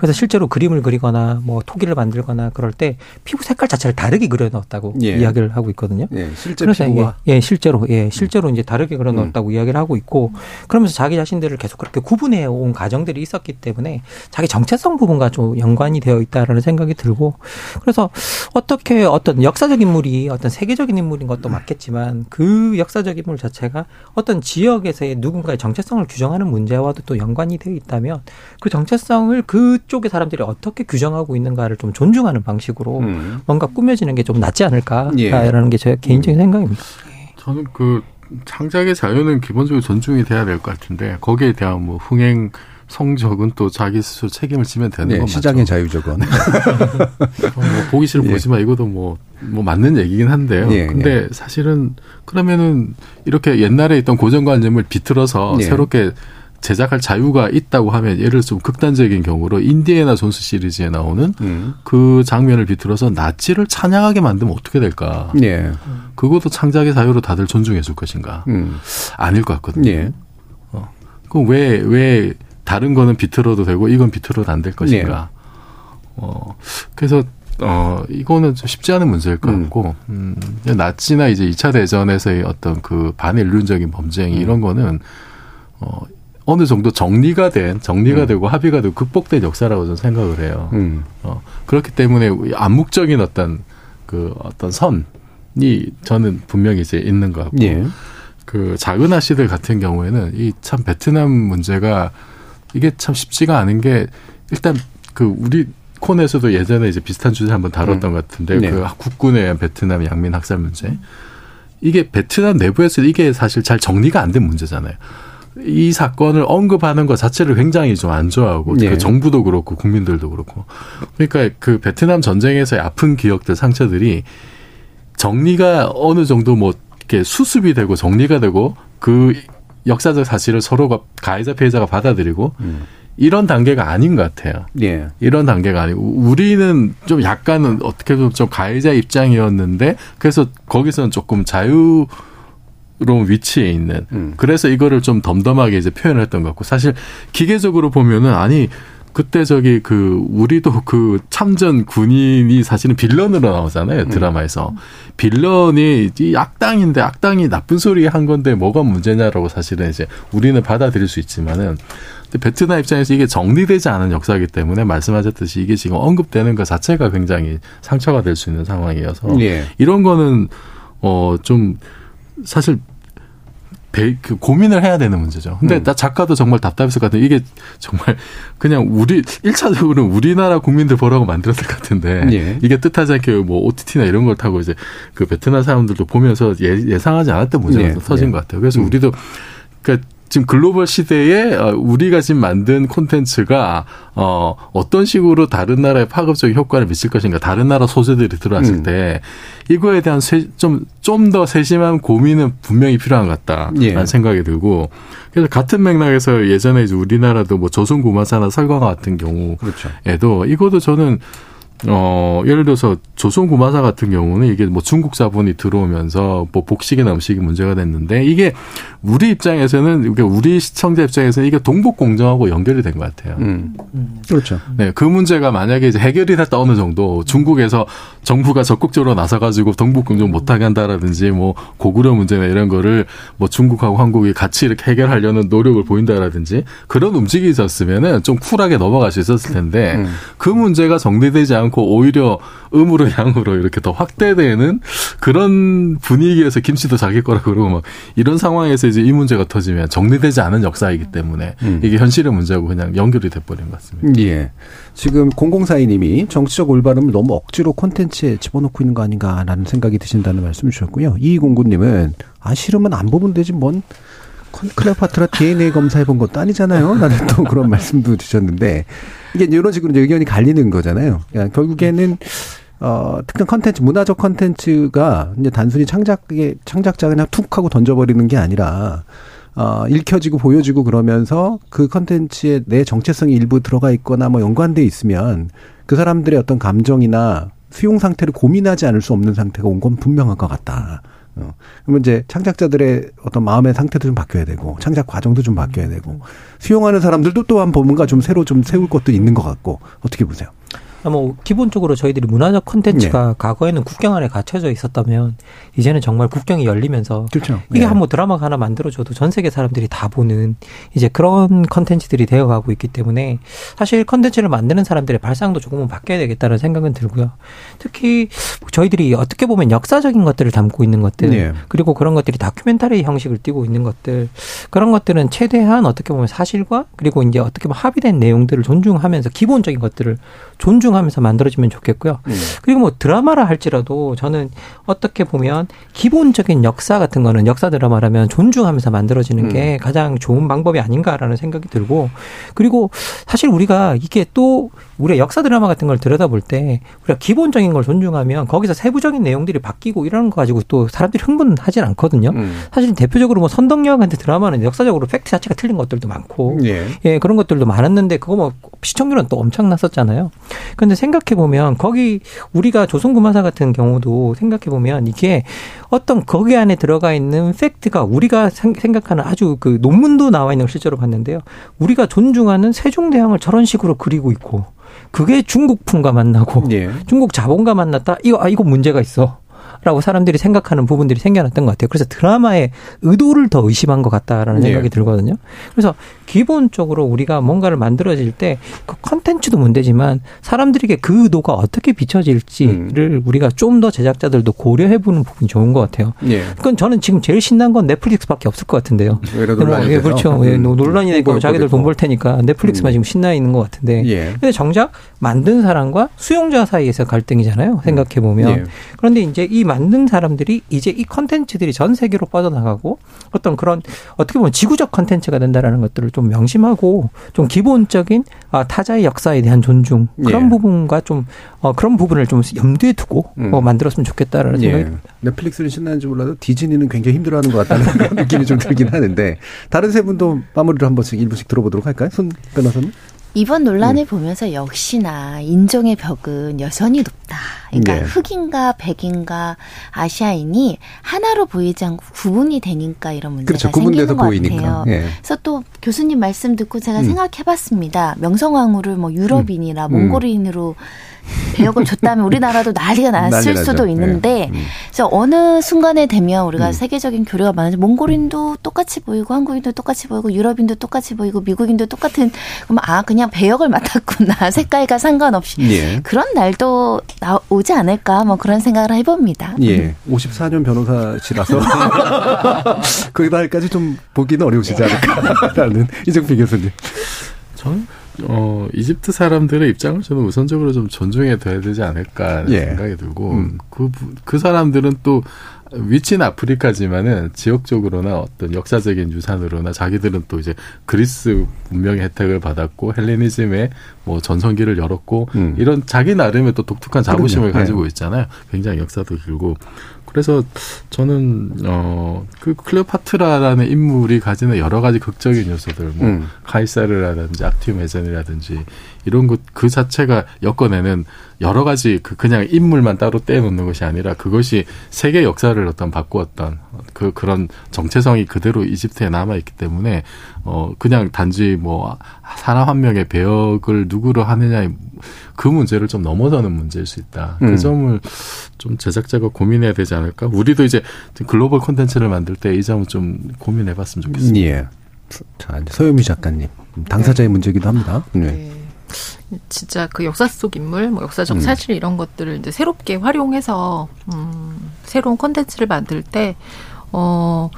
그래서 실제로 그림을 그리거나 뭐 토기를 만들거나 그럴 때 피부 색깔 자체를 다르게 그려 넣었다고 예. 이야기를 하고 있거든요. 예, 실제 그래서 이게 피부와 예, 실제로 예, 실제로 이제 다르게 그려 넣었다고 이야기를 하고 있고 그러면서 자기 자신들을 계속 그렇게 구분해 온 과정들이 있었기 때문에 자기 정체성 부분과 좀 연관이 되어 있다라는 생각이 들고 그래서 어떻게 어떤 역사적 인물이 어떤 세계적인 인물인 것도 맞겠지만 그 역사적 인물 자체가 어떤 지역에서의 누군가의 정체성을 규정하는 문제와도 또 연관이 되어 있다면 그 정체성을 그 쪽의 사람들이 어떻게 규정하고 있는가를 좀 존중하는 방식으로 음. 뭔가 꾸며지는 게 좀 낫지 않을까라는 예. 게제 개인적인 생각입니다. 저는 그 창작의 자유는 기본적으로 존중이 돼야 될 것 같은데 거기에 대한 뭐 흥행 성적은 또 자기 스스로 책임을 지면 되는 네, 건 시장의 자유적은. 맞죠. 뭐 보기 싫으면 예. 보지 마 이것도 뭐, 뭐 맞는 얘기긴 한데요. 예, 근데 사실은 그러면은 이렇게 옛날에 있던 고정관념을 비틀어서 예. 새롭게 제작할 자유가 있다고 하면 예를 들어 좀 극단적인 경우로 인디애나 존스 시리즈에 나오는 음. 그 장면을 비틀어서 나치를 찬양하게 만들면 어떻게 될까? 예. 그것도 창작의 자유로 다들 존중해 줄 것인가? 음. 아닐 것 같거든요. 예. 어. 그럼 왜, 왜 다른 거는 비틀어도 되고 이건 비틀어도 안 될 것인가? 어. 그래서 어, 이거는 좀 쉽지 않은 문제일 것 같고, 음, 나치나 이제 2차 대전에서의 어떤 그 반인륜적인 범죄 음. 이런 거는, 어, 어느 정도 정리가 된, 정리가 음. 되고 합의가 되고 극복된 역사라고 저는 생각을 해요. 음. 어, 그렇기 때문에 암묵적인 어떤 그 어떤 선이 저는 분명히 이제 있는 것 같고, 예. 그 작은 아씨들 같은 경우에는 이 참 베트남 문제가 이게 참 쉽지가 않은 게 일단 그 우리 콘에서도 예전에 이제 비슷한 주제 한번 다뤘던 것 같은데 네. 그 국군에 의한 베트남 양민 학살 문제 이게 베트남 내부에서 이게 사실 잘 정리가 안 된 문제잖아요. 이 사건을 언급하는 것 자체를 굉장히 좀 안 좋아하고 네. 그 정부도 그렇고 국민들도 그렇고 그러니까 그 베트남 전쟁에서의 아픈 기억들 상처들이 정리가 어느 정도 뭐 이렇게 수습이 되고 정리가 되고 그 역사적 사실을 서로가 가해자 피해자가 받아들이고 이런 단계가 아닌 것 같아요. 예. 이런 단계가 아니고 우리는 좀 약간은 어떻게 보면 좀 가해자 입장이었는데 그래서 거기서는 조금 자유 로운 위치에 있는. 그래서 이거를 좀 덤덤하게 이제 표현을 했던 것 같고 사실 기계적으로 보면은 아니 그때 저기 그 우리도 그 참전 군인이 사실은 빌런으로 나오잖아요 드라마에서. 빌런이 이 악당인데 악당이 나쁜 소리 한 건데 뭐가 문제냐라고 사실은 이제 우리는 받아들일 수 있지만은 근데 베트남 입장에서 이게 정리되지 않은 역사이기 때문에 말씀하셨듯이 이게 지금 언급되는 것 자체가 굉장히 상처가 될 수 있는 상황이어서 예. 이런 거는 어좀 사실 배, 그 고민을 해야 되는 문제죠. 근데 음. 나 작가도 정말 답답했을 것 같아요. 이게 정말 그냥 우리, 1차적으로는 우리나라 국민들 보라고 만들었을 것 같은데. 예. 이게 뜻하지 않게 뭐 OTT나 이런 걸 타고 이제 그 베트남 사람들도 보면서 예, 상하지 않았던 문제가 예. 터진 예. 것 같아요. 그래서 우리도 그러니까 지금 글로벌 시대에 어, 우리가 지금 만든 콘텐츠가 어 어떤 식으로 다른 나라에 파급적인 효과를 미칠 것인가 다른 나라 소재들이 들어왔을 음. 때 이거에 대한 좀 좀 더 세심한 고민은 분명히 필요한 것 같다라는 예. 생각이 들고 그래서 같은 맥락에서 예전에 이제 우리나라도 뭐 조선구마사나 설광화 같은 경우에도 그렇죠. 이것도 저는 어, 예를 들어서 조선구마사 같은 경우는 이게 뭐 중국 자본이 들어오면서 뭐 복식이나 음식이 문제가 됐는데 이게 우리 입장에서는 이게 우리 시청자 입장에서는 이게 동북 공정하고 연결이 된 것 같아요. 음. 그렇죠. 네, 그 문제가 만약에 이제 해결이 됐다 어느 정도 중국에서 정부가 적극적으로 나서가지고 동북 공정 못하게 한다라든지 뭐 고구려 문제나 이런 거를 뭐 중국하고 한국이 같이 이렇게 해결하려는 노력을 보인다라든지 그런 움직임이 있었으면은 좀 쿨하게 넘어갈 수 있었을 텐데 음. 그 문제가 정리되지 않고 오히려 음으로 양으로 이렇게 더 확대되는 그런 분위기에서 김씨도 자기 거라 그러고 막 이런 상황에서 이제 이 문제가 터지면 정리되지 않은 역사이기 때문에 이게 현실의 문제하고 그냥 연결이 돼버린 것 같습니다. 예. 지금 0042님이 정치적 올바름을 너무 억지로 콘텐츠에 집어넣고 있는 거 아닌가라는 생각이 드신다는 말씀을 주셨고요. 2209님은 아 싫으면 안 보면 되지 뭔 컨- 클레오파트라 DNA 검사해 본 것도 아니잖아요. 라는 또 그런 말씀도 주셨는데 이게 이런 식으로 이제 의견이 갈리는 거잖아요. 그러니까 결국에는 어, 특정 컨텐츠, 문화적 컨텐츠가 이제 단순히 창작의, 창작자가 그냥 툭 하고 던져버리는 게 아니라, 어, 읽혀지고 보여지고 그러면서 그 컨텐츠에 내 정체성이 일부 들어가 있거나 뭐 연관돼 있으면 그 사람들의 어떤 감정이나 수용 상태를 고민하지 않을 수 없는 상태가 온 건 분명한 것 같다. 어. 그러면 이제 창작자들의 어떤 마음의 상태도 좀 바뀌어야 되고, 창작 과정도 좀 바뀌어야 되고, 수용하는 사람들도 또한 뭔가 좀 새로 좀 세울 것도 있는 것 같고, 어떻게 보세요? 아, 뭐 기본적으로 저희들이 문화적 콘텐츠가 과거에는 국경 안에 갇혀져 있었다면 이제는 정말 국경이 열리면서 그렇죠. 이게 네. 한뭐 드라마가 하나 만들어줘도 전 세계 사람들이 다 보는 이제 그런 컨텐츠들이 되어가고 있기 때문에 사실 컨텐츠를 만드는 사람들의 발상도 조금은 바뀌어야 되겠다는 생각은 들고요. 특히 저희들이 어떻게 보면 역사적인 것들을 담고 있는 것들 네. 그리고 그런 것들이 다큐멘터리 형식을 띠고 있는 것들 그런 것들은 최대한 어떻게 보면 사실과 그리고 이제 어떻게 보면 합의된 내용들을 존중하면서 기본적인 것들을 존중하면서 만들어지면 좋겠고요. 그리고 뭐 드라마라 할지라도 저는 어떻게 보면 기본적인 역사 같은 거는 역사 드라마라면 존중하면서 만들어지는 게 가장 좋은 방법이 아닌가라는 생각이 들고 그리고 사실 우리가 이게 또 우리가 역사 드라마 같은 걸 들여다볼 때 우리가 기본적인 걸 존중하면 거기서 세부적인 내용들이 바뀌고 이러는 거 가지고 또 사람들이 흥분하진 않거든요. 사실 대표적으로 뭐 선덕여왕한테 드라마는 역사적으로 팩트 자체가 틀린 것들도 많고 예. 예, 그런 것들도 많았는데 그거 뭐 시청률은 또 엄청났었잖아요. 그런데 생각해 보면 거기 우리가 조선구마사 같은 경우도 생각해 보면 이게 어떤 거기 안에 들어가 있는 팩트가 우리가 생- 생각하는 아주 그 논문도 나와 있는 걸 실제로 봤는데요. 우리가 존중하는 세종대왕을 저런 식으로 그리고 있고 그게 중국풍과 만나고 예. 중국 자본과 만났다. 이거 아 이거 문제가 있어. 라고 사람들이 생각하는 부분들이 생겨났던 것 같아요. 그래서 드라마의 의도를 더 의심한 것 같다라는 예. 생각이 들거든요. 그래서 기본적으로 우리가 뭔가를 만들어질 때 그 컨텐츠도 문제지만 사람들에게 그 의도가 어떻게 비춰질지를 우리가 좀 더 제작자들도 고려해보는 부분이 좋은 것 같아요. 예. 그건 저는 지금 제일 신난 건 넷플릭스밖에 없을 것 같은데요. 뭐, 예. 그렇죠. 예, 음. 논란이 되고 자기들 돈 벌 테니까 넷플릭스만 지금 신나 있는 것 같은데. 예. 근데 정작 만든 사람과 수용자 사이에서 갈등이잖아요. 생각해 보면. 예. 그런데 이제 이 만든 사람들이 이제 이 컨텐츠들이 전 세계로 뻗어나가고 어떤 그런 어떻게 보면 지구적 컨텐츠가 된다라는 것들을 좀 명심하고 좀 기본적인 아, 타자의 역사에 대한 존중 그런 예. 부분과 좀 어, 그런 부분을 좀 염두에 두고 음. 어, 만들었으면 좋겠다라는 생각이 예. 넷플릭스는 신나는지 몰라도 디즈니는 굉장히 힘들어하는 것 같다는 느낌이 좀 들긴 하는데 다른 세 분도 마무리를 한 번씩 일부씩 들어보도록 할까요? 손 변호사님? 이번 논란을 보면서 역시나 인종의 벽은 여전히 높다. 그러니까 네. 흑인과 백인과 아시아인이 하나로 보이지 않고 구분이 되니까 이런 문제가 그렇죠. 생기는 것 보이니까. 같아요. 예. 그래서 또 교수님 말씀 듣고 제가 음. 생각해봤습니다. 명성황후를 뭐 유럽인이나 음. 몽골인으로 배역을 줬다면 우리나라도 난리가 났을 난리. 수도 있는데 예. 음. 그래서 어느 순간에 되면 우리가 음. 세계적인 교류가 많아져 몽골인도 똑같이 보이고 한국인도 똑같이 보이고 유럽인도 똑같이 보이고 미국인도 똑같은 그럼 아 그냥 배역을 맡았구나 색깔과 상관없이 예. 그런 날도 나, 오지 않을까 뭐 그런 생각을 해봅니다. 예. 54년 변호사시라서 그 날까지 좀 보기는 어려우시지 않을까라는 이정필 교수님. 저는 어 이집트 사람들의 입장을 저는 우선적으로 좀 존중해 둬야 되지 않을까 예. 생각이 들고 음. 그 그 사람들은 또 위치는 아프리카지만은 지역적으로나 어떤 역사적인 유산으로나 자기들은 또 이제 그리스 문명의 혜택을 받았고 헬레니즘의 뭐 전성기를 열었고 음. 이런 자기 나름의 또 독특한 자부심을 그럼요. 가지고 네. 있잖아요. 굉장히 역사도 길고 그래서 저는 어그 클레오파트라라는 인물이 가지는 여러 가지 극적인 요소들 뭐 음. 카이사르라든지 악티메젠이라든지 이런 것 그 자체가 엮어내는 여러 가지 그 그냥 인물만 따로 떼놓는 것이 아니라 그것이 세계 역사를 어떤 바꾸었던 그 그런 정체성이 그대로 이집트에 남아 있기 때문에 어 그냥 단지 뭐 사람 한 명의 배역을 누구로 하느냐의 그 문제를 좀 넘어서는 문제일 수 있다. 음. 그 점을 좀 제작자가 고민해야 되지 않을까? 우리도 이제 글로벌 콘텐츠를 만들 때 이 점은 좀 고민해 봤으면 좋겠습니다. 예. 자, 이제 서유미 작가님. 당사자의 문제이기도 합니다. 네. 진짜 그 역사 속 인물, 뭐 역사적 음. 사실 이런 것들을 이제 새롭게 활용해서 음, 새로운 콘텐츠를 만들 때 어.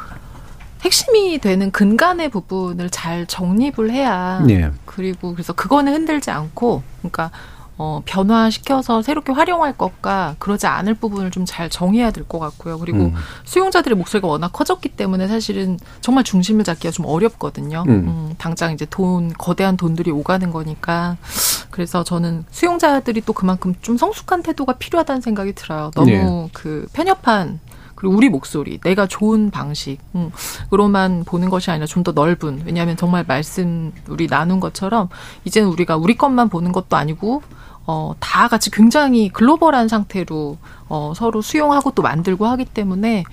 핵심이 되는 근간의 부분을 잘 정립을 해야 예. 그리고 그래서 그거는 흔들지 않고 그러니까 어, 변화시켜서 새롭게 활용할 것과 그러지 않을 부분을 좀 잘 정해야 될 것 같고요. 그리고 음. 수용자들의 목소리가 워낙 커졌기 때문에 사실은 정말 중심을 잡기가 좀 어렵거든요. 음. 음, 당장 이제 돈, 거대한 돈들이 오가는 거니까. 그래서 저는 수용자들이 또 그만큼 좀 성숙한 태도가 필요하다는 생각이 들어요. 너무 예. 그 편협한 그리고 우리 목소리, 내가 좋은 방식, 음, 으로만 보는 것이 아니라 좀 더 넓은. 왜냐하면 정말 말씀 우리 나눈 것처럼 이제는 우리가 우리 것만 보는 것도 아니고 어, 다 같이 굉장히 글로벌한 상태로 어, 서로 수용하고 또 만들고 하기 때문에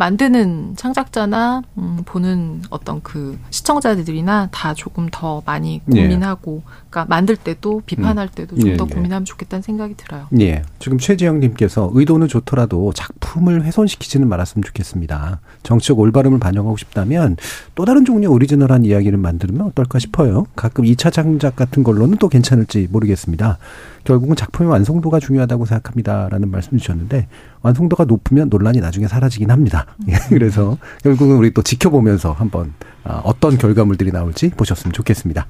만드는 창작자나 음, 보는 어떤 그 시청자들이나 다 조금 더 많이 예. 고민하고, 그러니까 만들 때도 비판할 때도 좀 예, 더 예. 고민하면 좋겠다는 생각이 들어요. 예. 지금 최지영님께서 의도는 좋더라도 작품을 훼손시키지는 말았으면 좋겠습니다. 정치적 올바름을 반영하고 싶다면 또 다른 종류의 오리지널한 이야기를 만들면 어떨까 싶어요. 가끔 2차 장작 같은 걸로는 또 괜찮을지 모르겠습니다. 결국은 작품의 완성도가 중요하다고 생각합니다라는 말씀 주셨는데 완성도가 높으면 논란이 나중에 사라지긴 합니다. 예, 그래서 결국은 우리 또 지켜보면서 한번 아, 어떤 결과물들이 나올지 보셨으면 좋겠습니다.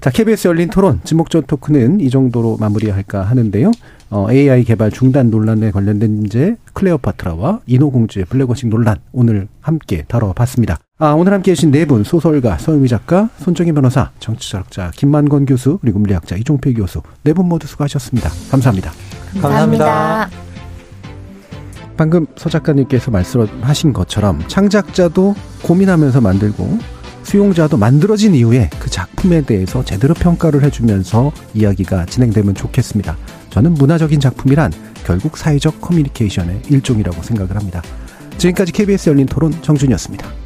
자, KBS 열린 토론 지목전 토크는 이 정도로 마무리할까 하는데요. 어, AI 개발 중단 논란에 관련된 문제 클레오파트라와 인호공주의 블랙워싱 논란 오늘 함께 다뤄봤습니다. 아, 오늘 함께 해주신 네 분 소설가 서유미 작가, 손정희 변호사, 정치철학자 김만권 교수 그리고 물리학자 이종필 교수 네 분 모두 수고하셨습니다. 감사합니다. 감사합니다. 방금 서 작가님께서 말씀하신 것처럼 창작자도 고민하면서 만들고 수용자도 만들어진 이후에 그 작품에 대해서 제대로 평가를 해주면서 이야기가 진행되면 좋겠습니다. 저는 문화적인 작품이란 결국 사회적 커뮤니케이션의 일종이라고 생각을 합니다. 지금까지 KBS 열린 토론 정준이었습니다.